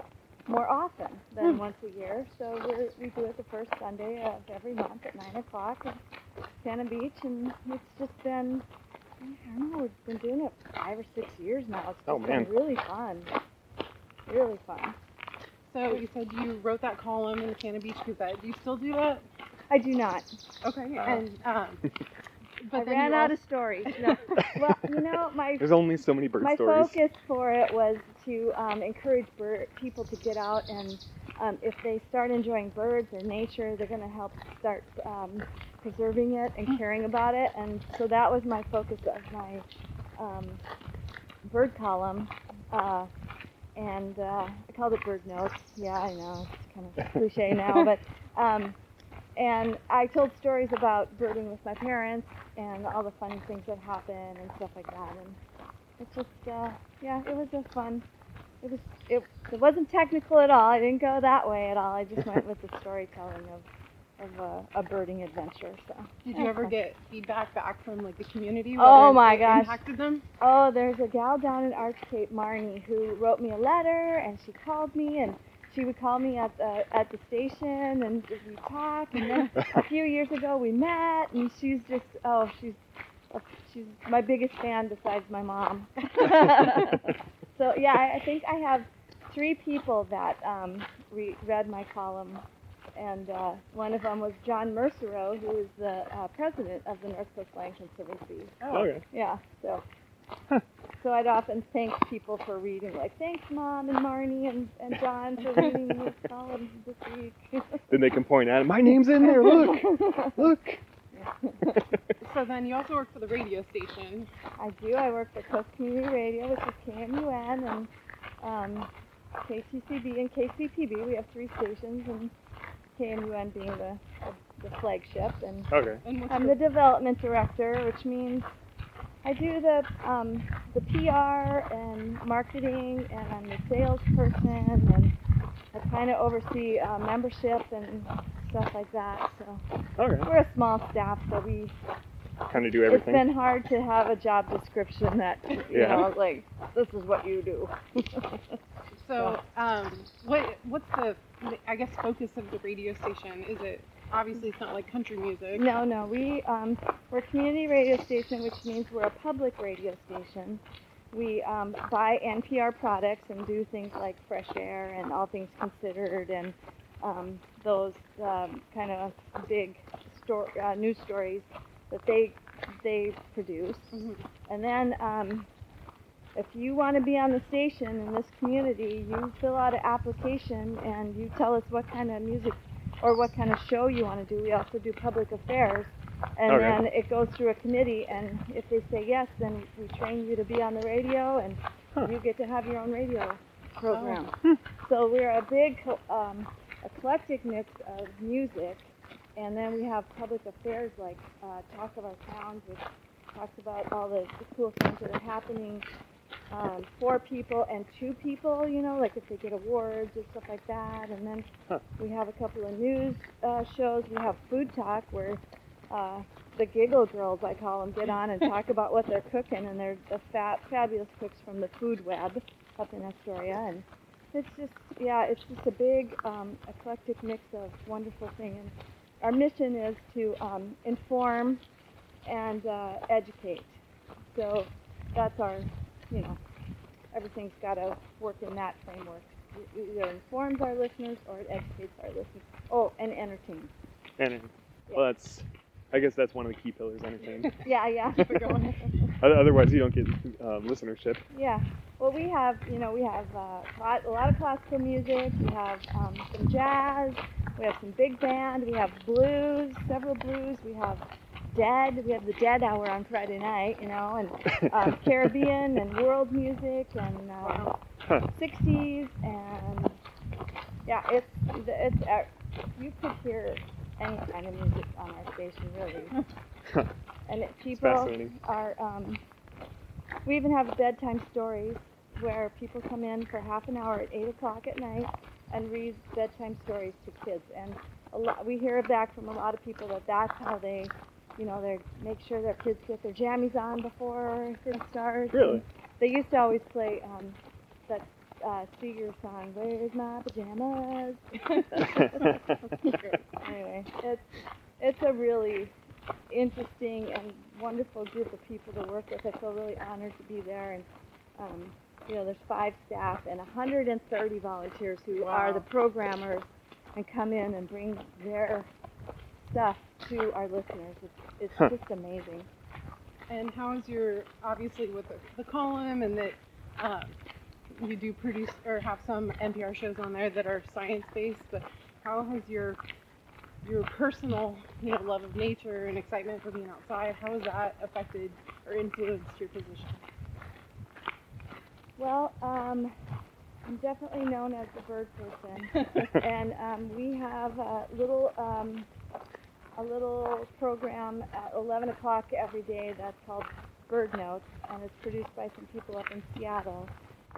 S5: more often than once a year. So we're, we do it the first Sunday of every month at nine o'clock at Santa Beach, and it's just been. I don't know. We've been doing it five or six years now. It's
S4: Oh, man.
S5: been really fun. Really fun.
S3: So you said you wrote that column in the Santa Beach Gazette. Do you still do that?
S5: I do not.
S3: Okay.
S5: Uh,
S3: and um, <laughs> but
S5: I
S3: then
S5: ran out
S3: also-
S5: of stories. No. <laughs> well, you know, my
S4: There's only so many bird
S5: my
S4: stories.
S5: focus for it was to um, encourage bird, people to get out and um, if they start enjoying birds or nature, they're going to help start um, preserving it and caring about it. And so that was my focus of my um, bird column. Uh, and uh, I called it Bird Notes. Yeah, I know it's kind of <laughs> cliche now, but um, and I told stories about birding with my parents and all the funny things that happen and stuff like that. And it's just uh, yeah, it was just fun. It was it, it wasn't technical at all. I didn't go that way at all. I just <laughs> went with the storytelling of of a, a birding adventure. So
S3: Did
S5: yeah,
S3: you ever
S5: fun.
S3: get feedback back from like the community?
S5: Oh, my
S3: it
S5: gosh.
S3: Impacted them.
S5: Oh, there's a gal down in Arch Cape, Marnie, who wrote me a letter, and she called me, and she would call me at the at the station, and we talk. And then <laughs> a few years ago, we met, and she's just oh, she's she's my biggest fan besides my mom. <laughs> so yeah, I, I think I have three people that um, re- read my column. And uh, one of them was John Mercereau, who is the uh, president of the North Coast Land Conservancy.
S4: Okay.
S5: Yeah, so so I'd often thank people for reading, like thanks mom and Marnie and, and John for reading <laughs> this column this week.
S4: Then they can point at it. My name's in there. Look, <laughs> look.
S3: So then you also work for the radio station.
S5: I do. I work for Coast Community Radio, which is KMUN and um, KTCB and KCPB. We have three stations, and KMUN being the, the, the flagship. And
S4: Okay.
S3: And
S5: I'm
S3: your,
S5: the development director, which means I do the um, the PR and marketing, and I'm the salesperson, and I kind of oversee uh, membership and stuff like that. So
S4: Okay.
S5: we're a small staff, so we
S4: Kind of do everything.
S5: it's been hard to have a job description that you
S4: Yeah.
S5: know like this is what you do. <laughs>
S3: so um, what what's the I guess focus of the radio station? Is it obviously it's not like country music?
S5: No, no, we um, we're a community radio station, which means we're a public radio station. We um, buy NPR products and do things like Fresh Air and All Things Considered and um, those um, kind of big sto- uh, news stories that they they produce.
S3: Mhm.
S5: And then um, if you want to be on the station in this community, you fill out an application and you tell us what kind of music or what kind of show you want to do. We also do public affairs. And
S4: Okay.
S5: then it goes through a committee, and if they say yes, then we train you to be on the radio, and
S4: Huh.
S5: you get to have your own radio program. So we're a big um, eclectic mix of music, and then we have public affairs like uh, Talk of Our Towns, which talks about all the, the cool things that are happening um, for people and to people, you know, like if they get awards or stuff like that. And then
S4: Huh.
S5: we have a couple of news uh, shows. We have Food Talk where uh, the Giggle Girls, I call them, get on and talk about what they're cooking, and they're the fat, fabulous cooks from the Food Web up in Astoria, and it's just, yeah, it's just a big um, eclectic mix of wonderful things. And our mission is to um, inform and uh, educate. So that's our, you know, everything's got to work in that framework. It either informs our listeners or it educates our listeners. Oh, and entertains.
S4: And well, that's. I guess that's one of the key pillars. Entertainment. <laughs>
S5: Yeah, yeah. <laughs>
S3: Keep it going.
S4: Otherwise, you don't get um, listenership.
S5: Yeah. Well, we have, you know, we have uh, a lot of classical music. We have um, some jazz. We have some big band. We have blues, several blues. We have dead. We have the dead hour on Friday night, you know, and um, <laughs> Caribbean and world music and um,
S4: Huh.
S5: 60s and yeah, it's it's uh, you could hear any kind of music on our station really, <laughs> and it, people
S4: fascinating.
S5: are. Um, we even have bedtime stories where people come in for half an hour at eight o'clock at night and read bedtime stories to kids, and a lot, we hear back from a lot of people that that's how they, you know, they make sure their kids get their jammies on before it starts.
S4: Really?
S5: They used to always play um, that uh, Seeger song, "Where's My Pajamas." <laughs> <laughs> anyway, it's it's a really interesting and wonderful group of people to work with. I feel really honored to be there, and um, you know, there's five staff and 130 volunteers who are the programmers and come in and bring their stuff to our listeners. It's, it's
S4: Huh.
S5: just amazing.
S3: And how is your obviously with the, the column and that um, you do produce or have some NPR shows on there that are science based, but how has your your personal you know love of nature and excitement for being outside how has that affected or influenced your position?
S5: Well, um, I'm definitely known as the bird person. <laughs> and um, we have a little um, a little program at 11 o'clock every day that's called Bird Notes, and it's produced by some people up in Seattle.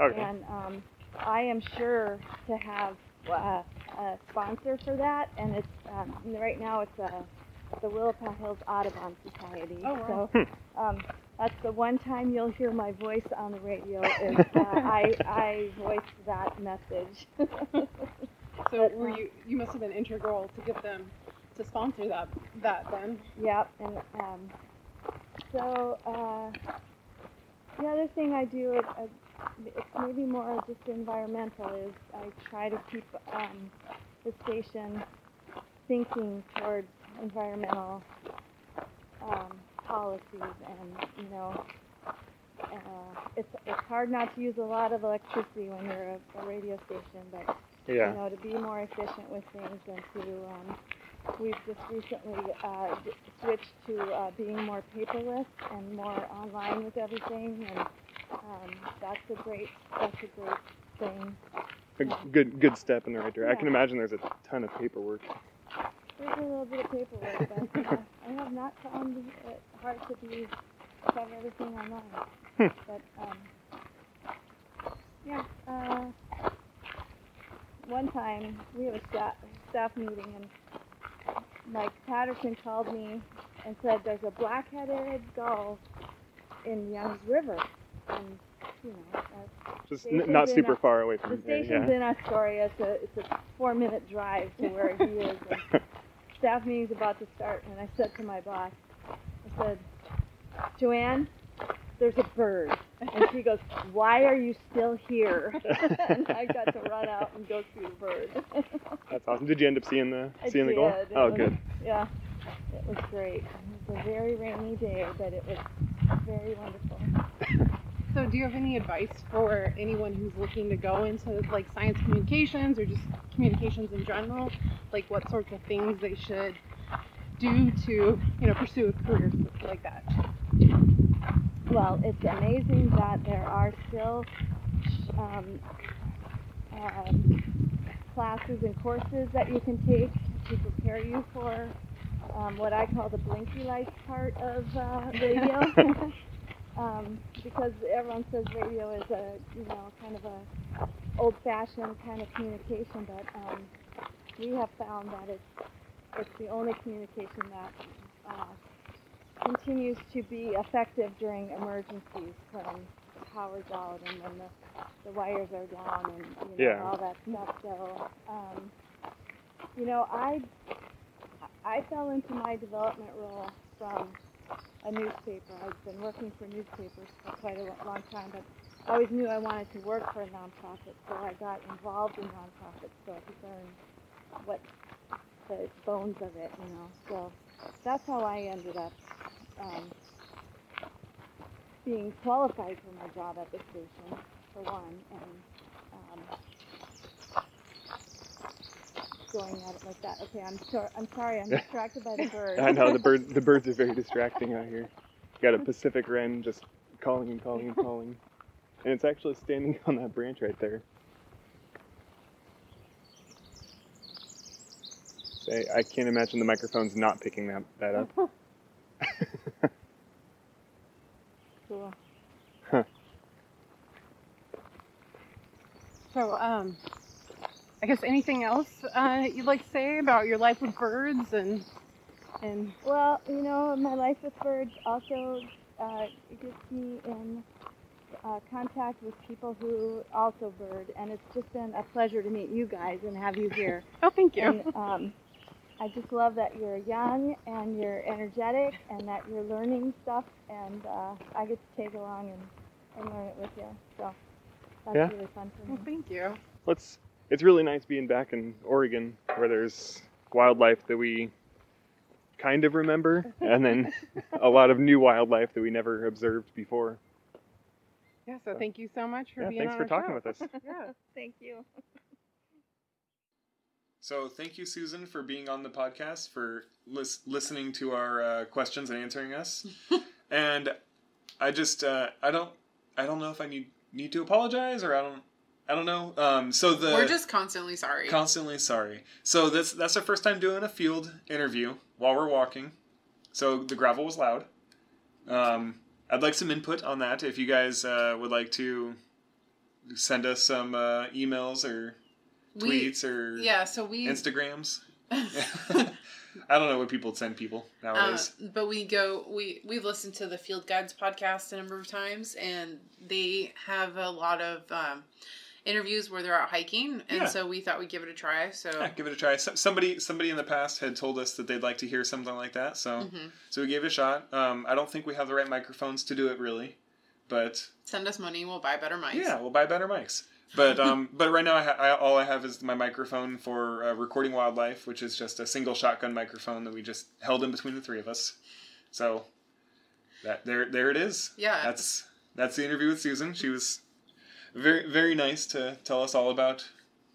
S4: Okay.
S5: And um, I am sure to have uh, a sponsor for that, and it's um, right now it's uh, the Willapa Hills Audubon Society.
S3: Oh, wow.
S5: So um, that's the one time you'll hear my voice on the radio is uh, <laughs> I I voiced that message. <laughs>
S3: So were you you must have been integral to get them to sponsor that that then.
S5: Yep, and um, so uh, the other thing I do, is, uh, it's maybe more just environmental, is I try to keep um, the station thinking towards environmental um, policies, and you know, uh, it's it's hard not to use a lot of electricity when you're a, a radio station, but
S4: yeah.
S5: you know, to be more efficient with things and to, um, we've just recently uh, d- switched to uh, being more paperless and more online with everything, and um, that's a great, that's a great thing.
S4: A good good step in the right direction. I can imagine there's a ton of paperwork.
S5: There's a little bit of paperwork, but <laughs> uh, I have not found it hard to be have everything online.
S4: Hmm.
S5: But um, yeah, uh, one time we have a staff, staff meeting and Mike Patterson called me and said there's a black-headed gull in Young's River, and you know. Uh,
S4: Just n- not super far away from the here.
S5: station's
S4: Yeah.
S5: in Astoria. It's a, it's a four-minute drive to where he is. <laughs> Staff meeting's about to start, and I said to my boss, I said, Joanne, there's a bird. And she goes, why are you still here? <laughs> and I got to run out and go see the bird. <laughs>
S4: That's awesome. Did you end up seeing the seeing the goal?
S5: It
S4: Oh,
S5: was-
S4: good.
S5: Yeah, it was great. It was a very rainy day, but it was very wonderful.
S3: So, do you have any advice for anyone who's looking to go into like science communications or just communications in general? Like, what sorts of things they should do to, you know, pursue a career like that?
S5: Well, it's amazing that there are still um, um, classes and courses that you can take to prepare you for um, what I call the blinky lights part of uh, radio. <laughs> um, because everyone says radio is a, you know, kind of a old-fashioned kind of communication, but um, we have found that it's it's the only communication that uh, continues to be effective during emergencies when the power's out and when the, the wires are down and you know
S4: Yeah.
S5: all that stuff. So, um, you know, I I fell into my development role from a newspaper. I've been working for newspapers for quite a long time, but I always knew I wanted to work for a nonprofit, so I got involved in nonprofits so I could learn what the bones of it, you know. So that's how I ended up um, being qualified for my job at the station. for one, and um, going at it like that. Okay, I'm sorry. I'm sorry. I'm <laughs> distracted by the bird.
S4: I know the bird the <laughs> birds are very distracting out here. Got a Pacific wren just calling and calling and calling, and it's actually standing <laughs> on that branch right there. Say, I can't imagine the microphone's not picking that that up.
S5: cool.
S3: So, um, I guess anything else uh, you'd like to say about your life with birds and and
S5: Well, you know, my life with birds also uh, gets me in uh, contact with people who also bird, and it's just been a pleasure to meet you guys and have you here. <laughs>
S3: oh, thank you.
S5: and um, I just love that you're young and you're energetic and that you're learning stuff, and uh, I get to take along and, and learn it with you. So that's
S4: Yeah.
S5: really fun for me.
S3: Well,
S5: me.
S3: thank you.
S4: Let's. It's really nice being back in Oregon, where there's wildlife that we kind of remember, <laughs> and then a lot of new wildlife that we never observed before.
S3: Yeah. So thank you so much for
S4: Yeah,
S3: being
S4: thanks
S3: on
S4: for
S3: our
S4: talking
S3: show.
S4: with us. <laughs>
S3: Yeah.
S5: Thank you.
S1: So thank you, Susan, for being on the podcast, for lis- listening to our uh, questions and answering us. <laughs> and I just uh, I don't I don't know if I need need to apologize or I don't I don't know. Um, so the
S2: We're just constantly sorry.
S1: constantly sorry. So that's that's our first time doing a field interview while we're walking. So the gravel was loud. Um, I'd like some input on that. If you guys uh, would like to send us some uh, emails or
S2: we,
S1: tweets or
S2: yeah, so we
S1: Instagrams. <laughs> <laughs> I don't know what people send people
S2: Uh,
S1: nowadays.
S2: but we go we we've listened to the Field Guides podcast a number of times, and they have a lot of um, interviews where they're out hiking, and
S1: Yeah.
S2: so we thought we'd give it a try. So
S1: yeah, give it a try. So, somebody somebody in the past had told us that they'd like to hear something like that, so
S2: Mhm.
S1: so we gave it a shot. Um, I don't think we have the right microphones to do it really, but
S2: send us money, we'll buy better mics.
S1: yeah, we'll buy better mics. But um, <laughs> but right now I, ha- I all I have is my microphone for uh, recording wildlife, which is just a single shotgun microphone that we just held in between the three of us. So that there there it is.
S2: Yeah.
S1: That's that's the interview with Susan. She was very very nice to tell us all about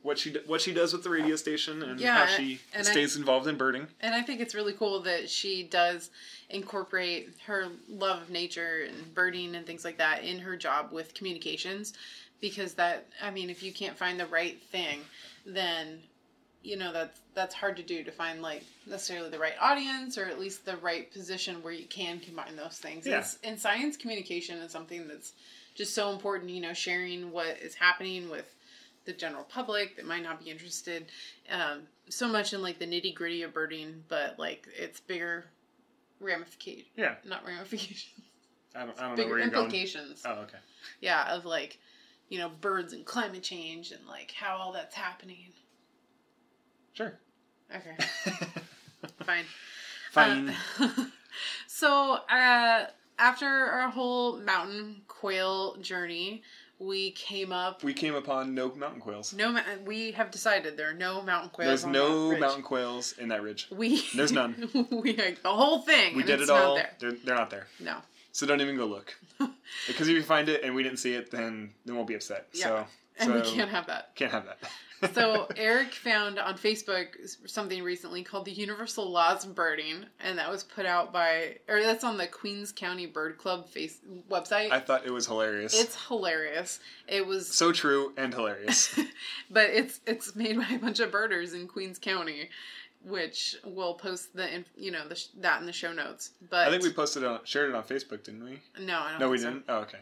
S1: what she what she does with the radio station and
S2: Yeah,
S1: how she
S2: and I-
S1: stays involved in birding.
S2: And I think it's really cool that she does incorporate her love of nature and birding and things like that in her job with communications because that I mean if you can't find the right thing then you know that's that's hard to do to find like necessarily the right audience or at least the right position where you can combine those things.
S1: Yeah.
S2: It's, and science communication is something that's just so important, you know, sharing what is happening with the general public that might not be interested um, so much in like the nitty gritty of birding, but like it's bigger ramification,
S1: Yeah,
S2: not ramifications,
S1: I don't, I don't know where you're going.
S2: implications.
S1: Oh, okay.
S2: Yeah, of like, you know, birds and climate change and like how all that's happening.
S1: Sure.
S2: Okay, <laughs> fine.
S1: Fine.
S2: Uh, <laughs> so, uh, after our whole mountain quail journey, we came up.
S1: we came upon no mountain quails.
S2: No, we have decided there are no mountain quails.
S1: There's no mountain quails in that ridge.
S2: We <laughs>
S1: There's none. <laughs>
S2: we the whole thing.
S1: We did it all.
S2: there.
S1: They're, they're not there.
S2: No.
S1: So don't even go look. <laughs> because if you find it and we didn't see it, then then we'll be upset.
S2: Yeah.
S1: So
S2: And we can't have that.
S1: can't have that.
S2: So Erik found on Facebook something recently called the Universal Laws of Birding, and that was put out by, or that's on the Queens County Bird Club face website.
S1: I thought it was hilarious.
S2: it's hilarious. It was,
S1: so true and hilarious. <laughs>
S2: but it's it's made by a bunch of birders in Queens County, which we'll post the you know the that in the show notes. But
S1: I think we posted it on shared it on Facebook, didn't we?
S2: no, I don't
S1: No, we
S2: so.
S1: didn't. Oh, okay.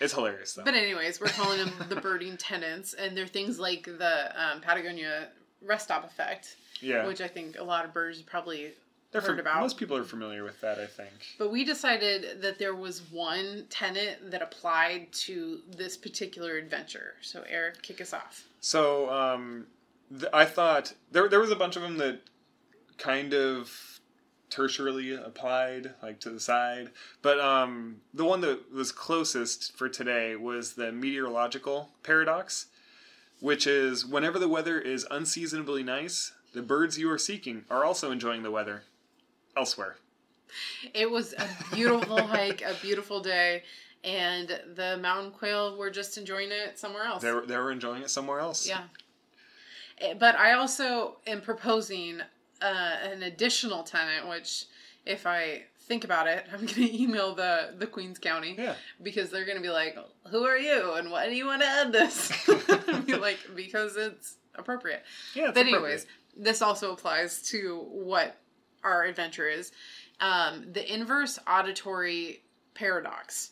S1: It's hilarious though.
S2: But anyways, we're calling them the birding <laughs> tenants, and they're things like the um, Patagonia rest stop effect,
S1: yeah,
S2: which I think a lot of birds probably
S1: they're
S2: heard
S1: fam-
S2: about.
S1: Most people are familiar with that, I think.
S2: But we decided that there was one tenant that applied to this particular adventure. So Erik, kick us off.
S1: So um, th- I thought there there was a bunch of them that kind of tertiarily applied, like to the side. But um, the one that was closest for today was the meteorological paradox, which is whenever the weather is unseasonably nice, the birds you are seeking are also enjoying the weather elsewhere.
S2: It was a beautiful <laughs> hike, a beautiful day, and the mountain quail were just enjoying it somewhere else.
S1: They were, they were enjoying it somewhere else.
S2: Yeah. Eh, But I also am proposing uh, an additional tenant, which, if I think about it, <laughs> I'm going to email the the Queens County
S1: Yeah.
S2: because they're going to be like, "Who are you? And why do you want to add this?" <laughs> <laughs> Be like, "Because it's appropriate."
S1: Yeah. it's
S2: but
S1: appropriate.
S2: anyways, this also applies to what our adventure is. Um, the inverse auditory paradox,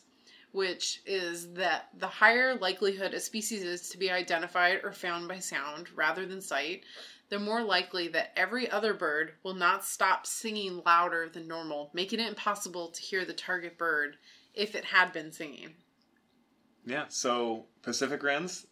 S2: which is that the higher likelihood a species is to be identified or found by sound rather than sight, the more likely that every other bird will not stop singing louder than normal, making it impossible to hear the target bird if it had been singing.
S1: Yeah. So Pacific wrens,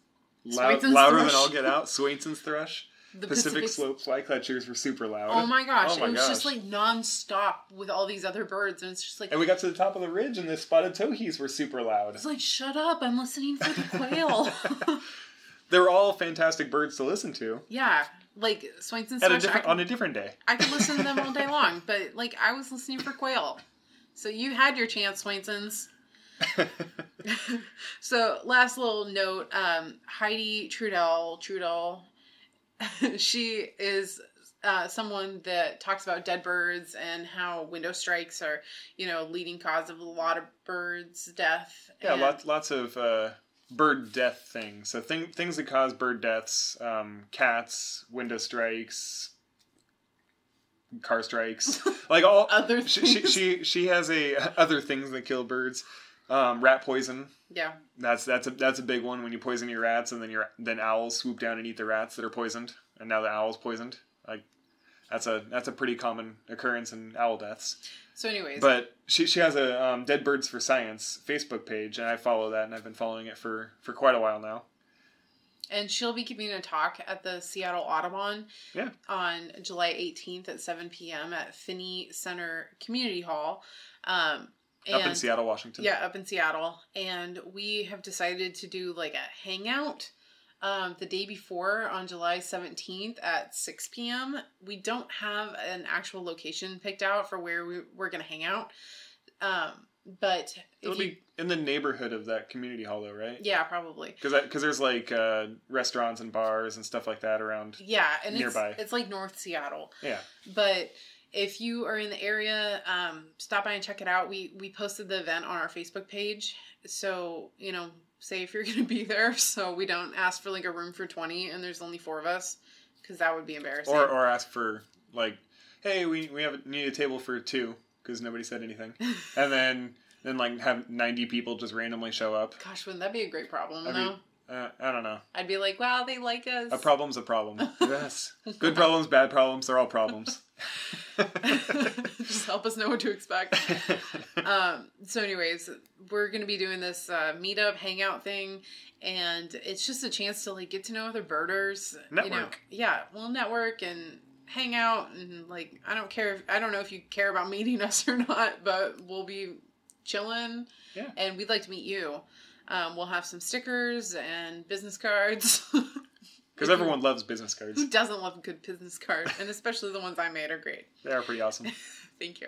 S1: loud, louder
S2: thrush.
S1: than all get out. Swainson's thrush. <laughs>
S2: The
S1: Pacific, slope flycatchers were super loud.
S2: Oh my gosh!
S1: Oh my
S2: it was just like non-stop with all these other birds, and it's just like
S1: And we got to the top of the ridge, and the spotted towhees were super loud.
S2: It's like, shut up, I'm listening for the quail. <laughs>
S1: They're all fantastic birds to listen to <laughs>
S2: yeah, like Swainson's
S1: at a different,
S2: could,
S1: on a different day.
S2: I could listen to them all day <laughs> long, but like I was listening for quail. So you had your chance, Swainson's. <laughs> So last little note, um, Heidi Trudell, Trudell, <laughs> she is uh, someone that talks about dead birds and how window strikes are, you know, leading cause of a lot of birds' death.
S1: yeah, lots lots of uh, bird death thing. So thing, things that cause bird deaths: um, cats, window strikes, car strikes, <laughs> like all.
S2: Other
S1: she, she she she has a other things that kill birds. Um, rat poison.
S2: Yeah.
S1: That's that's a that's a big one when you poison your rats and then your then owls swoop down and eat the rats that are poisoned and now the owl's poisoned. Like that's a that's a pretty common occurrence in owl deaths.
S2: So, anyways,
S1: But she she has a um, Dead Birds for Science Facebook page and I follow that and I've been following it for for quite a while now.
S2: and she'll be giving a talk at the Seattle Audubon
S1: Yeah.
S2: on July 18th at 7 p.m. at Phinney Center Community Hall. Um, and,
S1: up in Seattle, Washington.
S2: Yeah, up in Seattle. And we have decided to do like a hangout um, the day before on July 17th at 6 p.m. We don't have an actual location picked out for where we, we're going to hang out. Um, but
S1: It'll
S2: you,
S1: be in the neighborhood of that community hall though, right?
S2: yeah, probably.
S1: Because because there's like uh, restaurants and bars and stuff like that around.
S2: Yeah, and
S1: Nearby.
S2: it's it's like North Seattle.
S1: Yeah.
S2: But if you are in the area, um, stop by and check it out. We we posted the event on our Facebook page, so you know, say if you're <laughs> going to be there, so we don't ask for like a room for twenty and there's only four of us, because that would be embarrassing.
S1: Or or ask for like, hey, we we have need a table for two because nobody said anything, <laughs> and then then like have ninety people just randomly show up.
S2: Gosh, wouldn't that be a great problem? Though?
S1: Uh, I don't know.
S2: I'd be like, wow, they like us.
S1: A problem's a problem. <laughs> yes. Good problems, bad problems, they're all problems. <laughs> <laughs>
S2: Just help us know what to expect. um, so anyways we're gonna be doing this uh, meetup hangout thing and it's just a chance to like get to know other birders you know
S1: Network.
S2: yeah we'll network and hang out and like i don't care if i don't know if you care about meeting us or not but we'll be chilling
S1: Yeah.
S2: and we'd like to meet you um, we'll have some stickers and business cards <laughs>
S1: Because everyone loves business cards.
S2: who doesn't love a good business card and especially the ones i made are great
S1: They are pretty awesome. <laughs>
S2: Thank you.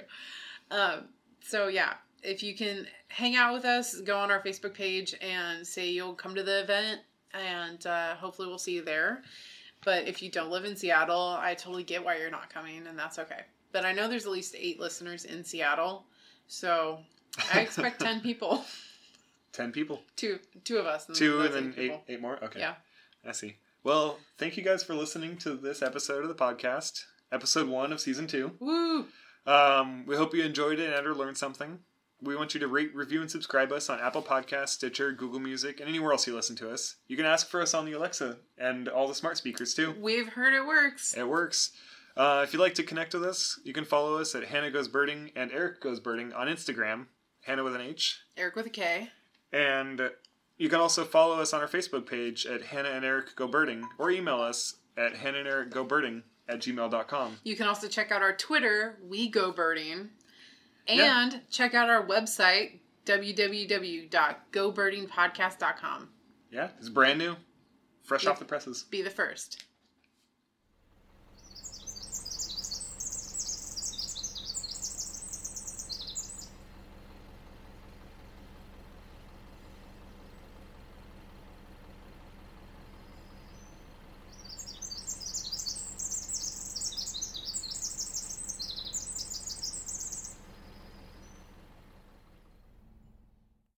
S2: Um, so yeah, if you can hang out with us, go on our Facebook page and say you'll come to the event, and uh, hopefully we'll see you there. But if you don't live in Seattle, I totally get why you're not coming, and that's okay. But I know there's at least eight listeners in Seattle, so I expect ten people. <laughs>
S1: Ten people.
S2: Two, two of us.
S1: Two and then eight eight more? Okay.
S2: Yeah.
S1: I see. Well, thank you guys for listening to this episode of the podcast. Episode one of season two.
S2: Woo!
S1: Um, we hope you enjoyed it and or learned something. We want you to rate, review, and subscribe us on Apple Podcasts, Stitcher, Google Music, and anywhere else you listen to us. You can ask for us on the Alexa and all the smart speakers too.
S2: We've heard it works.
S1: It works. Uh, if you'd like to connect with us, you can follow us at Hannah Goes Birding and Erik Goes Birding on Instagram, Hannah with an H.
S2: Erik with a K.
S1: And you can also follow us on our Facebook page at Hannah and Erik Go Birding or email us at Hannah and Erik Go Birding at gmail.com.
S2: You can also check out our Twitter, We Go Birding, and
S1: Yeah.
S2: check out our website, www.gobirdingpodcast.com.
S1: Yeah, it's brand new, fresh
S2: Yep.
S1: off the presses.
S2: Be the first.